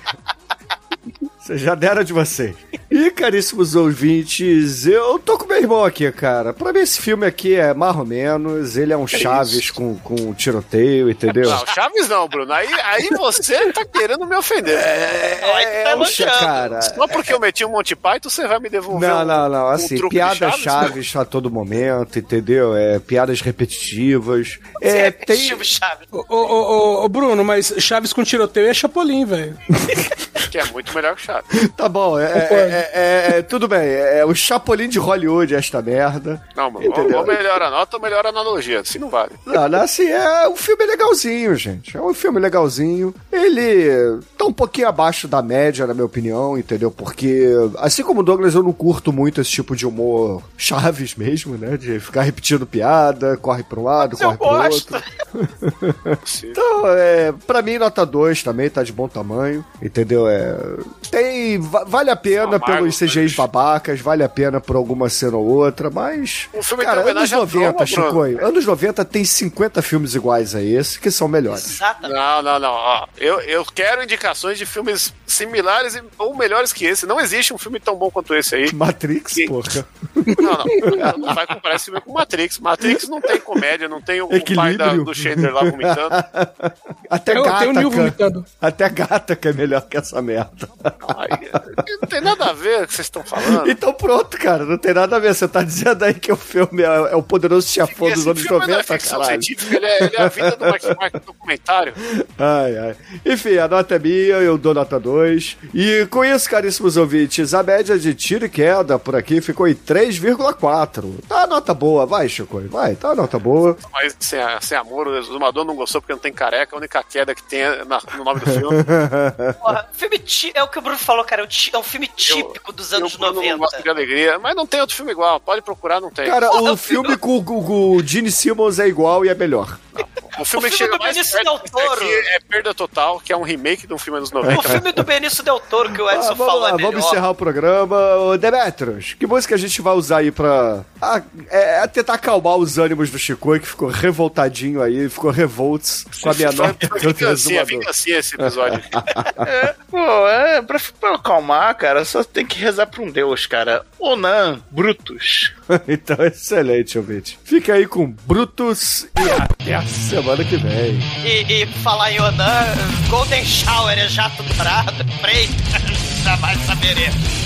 Vocês já deram de vocês. E, caríssimos ouvintes, eu tô com meu irmão aqui, cara. Pra mim, esse filme aqui é mais ou menos. Ele é um Chaves com, com tiroteio, entendeu? Não, Chaves não, Bruno. Aí, aí você tá querendo me ofender. Aí tu tá É um cha- elogiando. cara. Só porque eu meti um Monty Python, você vai me devolver Não, um- não, não. um Assim, de piadas Chaves? chaves a todo momento, entendeu? É, piadas repetitivas. É, tem. Steve Chaves. Ô, ô, ô, ô, Bruno, mas Chaves com tiroteio é Chapolin, velho. *laughs* Que é muito melhor que Chaves. *laughs* Tá bom, é, Concordo. é- é- é- tudo bem. É o Chapolin de Hollywood, esta merda. Não, mano, Entendeu? ou melhora a nota ou melhora a analogia. Assim não vale. Não, não, assim, é um filme legalzinho, gente. É um filme legalzinho. Ele tá um pouquinho abaixo da média, na minha opinião, entendeu? Porque, assim como o Douglas, eu não curto muito esse tipo de humor chaves mesmo, né? De ficar repetindo piada, corre pra um lado, eu corre pro gosto. outro. *laughs* Então, é, pra mim, nota 2 também, tá de bom tamanho, entendeu? É, tem, va- vale a pena Amargo, pelos CGIs mas- babacas, vale a pena por alguma cena ou outra, mas... O filme cara, tem anos homenagem à 90, Troma, Bruno. Chicoio, anos 90 tem 50 filmes iguais a esse, que são melhores. Exatamente. Não, não, não. Ó, eu, eu quero indicações de filmes similares ou melhores que esse. Não existe um filme tão bom quanto esse aí. Matrix, Sim. porra. Não, não. Não vai comparar esse filme com Matrix. Matrix não tem comédia, não tem o, o pai da- Equilíbrio. do Chandler lá vomitando. *laughs* Até Eu tenho o Nil gata, vomitando. até gata que é melhor que essa merda. *laughs* Aí, não tem nada a ver com o que vocês estão falando. Então pronto, cara, não tem nada a ver. Você tá dizendo aí que o filme é, é o poderoso chefão dos anos filme não é 90, ficção caralho. ele é, ele é a vida do Mark Mark documentário. Ai, ai. Enfim, a nota é minha, eu dou nota 2. E com isso, caríssimos ouvintes, a média de tiro e queda por aqui ficou em 3,4. Tá a nota boa, vai, Chico, vai, tá a nota boa. Mas sem, sem amor, o exumador não gostou porque não tem careca. A única queda que tem é na- no nome do filme. *laughs* Porra, filme é o que o Bruno falou, cara. É um, filme típico dos anos eu, Bruno, não 90. gosto de alegria, mas não tem outro filme igual. Pode procurar, não tem. Cara, Porra, o filme com, com, com o Gene Simmons é igual e é melhor. o filme o filme chega do Benício Del Toro. é Perda Total, que é um remake de um filme dos O 90. filme do Benício Del Toro que o Ah, Edson vamos falou lá, é melhor. vamos encerrar o programa. Ô, Demetrios, que música a gente vai usar aí pra ah, é, é tentar acalmar os ânimos do Chico, que ficou revoltadinho aí, ficou revolts com a minha nota. do vingancinha, Exumador. vingancinha esse episódio. *laughs* É, pô, é, pra, pra acalmar, cara, só tem que rezar pra um deus, cara. Onan, Brutus. *laughs* então, excelente, ouvinte. Fica aí com Brutus e até a semana que vem. E, e falar em Onan, Golden Shower é jato dourado, *laughs* freio, *laughs* jamais saberemos.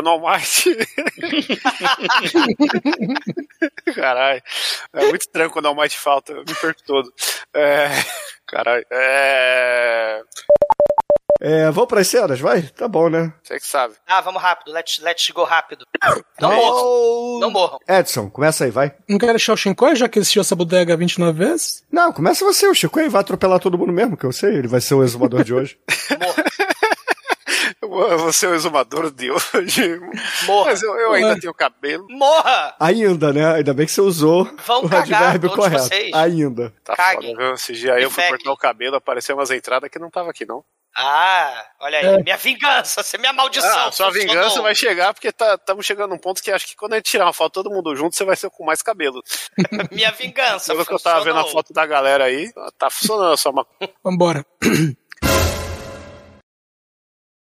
Eu tô esperando o Almighty. *laughs* Caralho. É muito estranho quando o Almighty falta. Eu me perco todo. É. Caralho. É. É, vamos pras cenas, vai? Tá bom, né? Você que sabe. Ah, vamos rápido. Let's, let's go rápido. Não morram. Não morram. Edson, começa aí, vai. Não quer deixar o Shinkoi, já que ele assistiu essa bodega 29 vezes? Não, começa você, o Chico vai atropelar todo mundo mesmo, que eu sei, ele vai ser o exumador de hoje. *laughs* Vou eu vou ser o exumador de hoje. Morra. Mas eu, eu ainda tenho cabelo. Morra! Ainda, né? Ainda bem que você usou Vão o cagar, advérbio todos correto. vocês. Ainda. Tá Caguem. foda, viu? Esse dia aí eu fui cortar o cabelo, apareceu umas entradas que não tava aqui, não. Ah, olha aí. É. Minha vingança, você minha maldição. Ah, sua vingança vai chegar porque estamos chegando num ponto que acho que quando a gente tirar uma foto todo mundo junto, você vai ser com mais cabelo. *laughs* Minha vingança. Pelo que eu tava vendo a foto da galera aí, tá funcionando só uma. Vambora.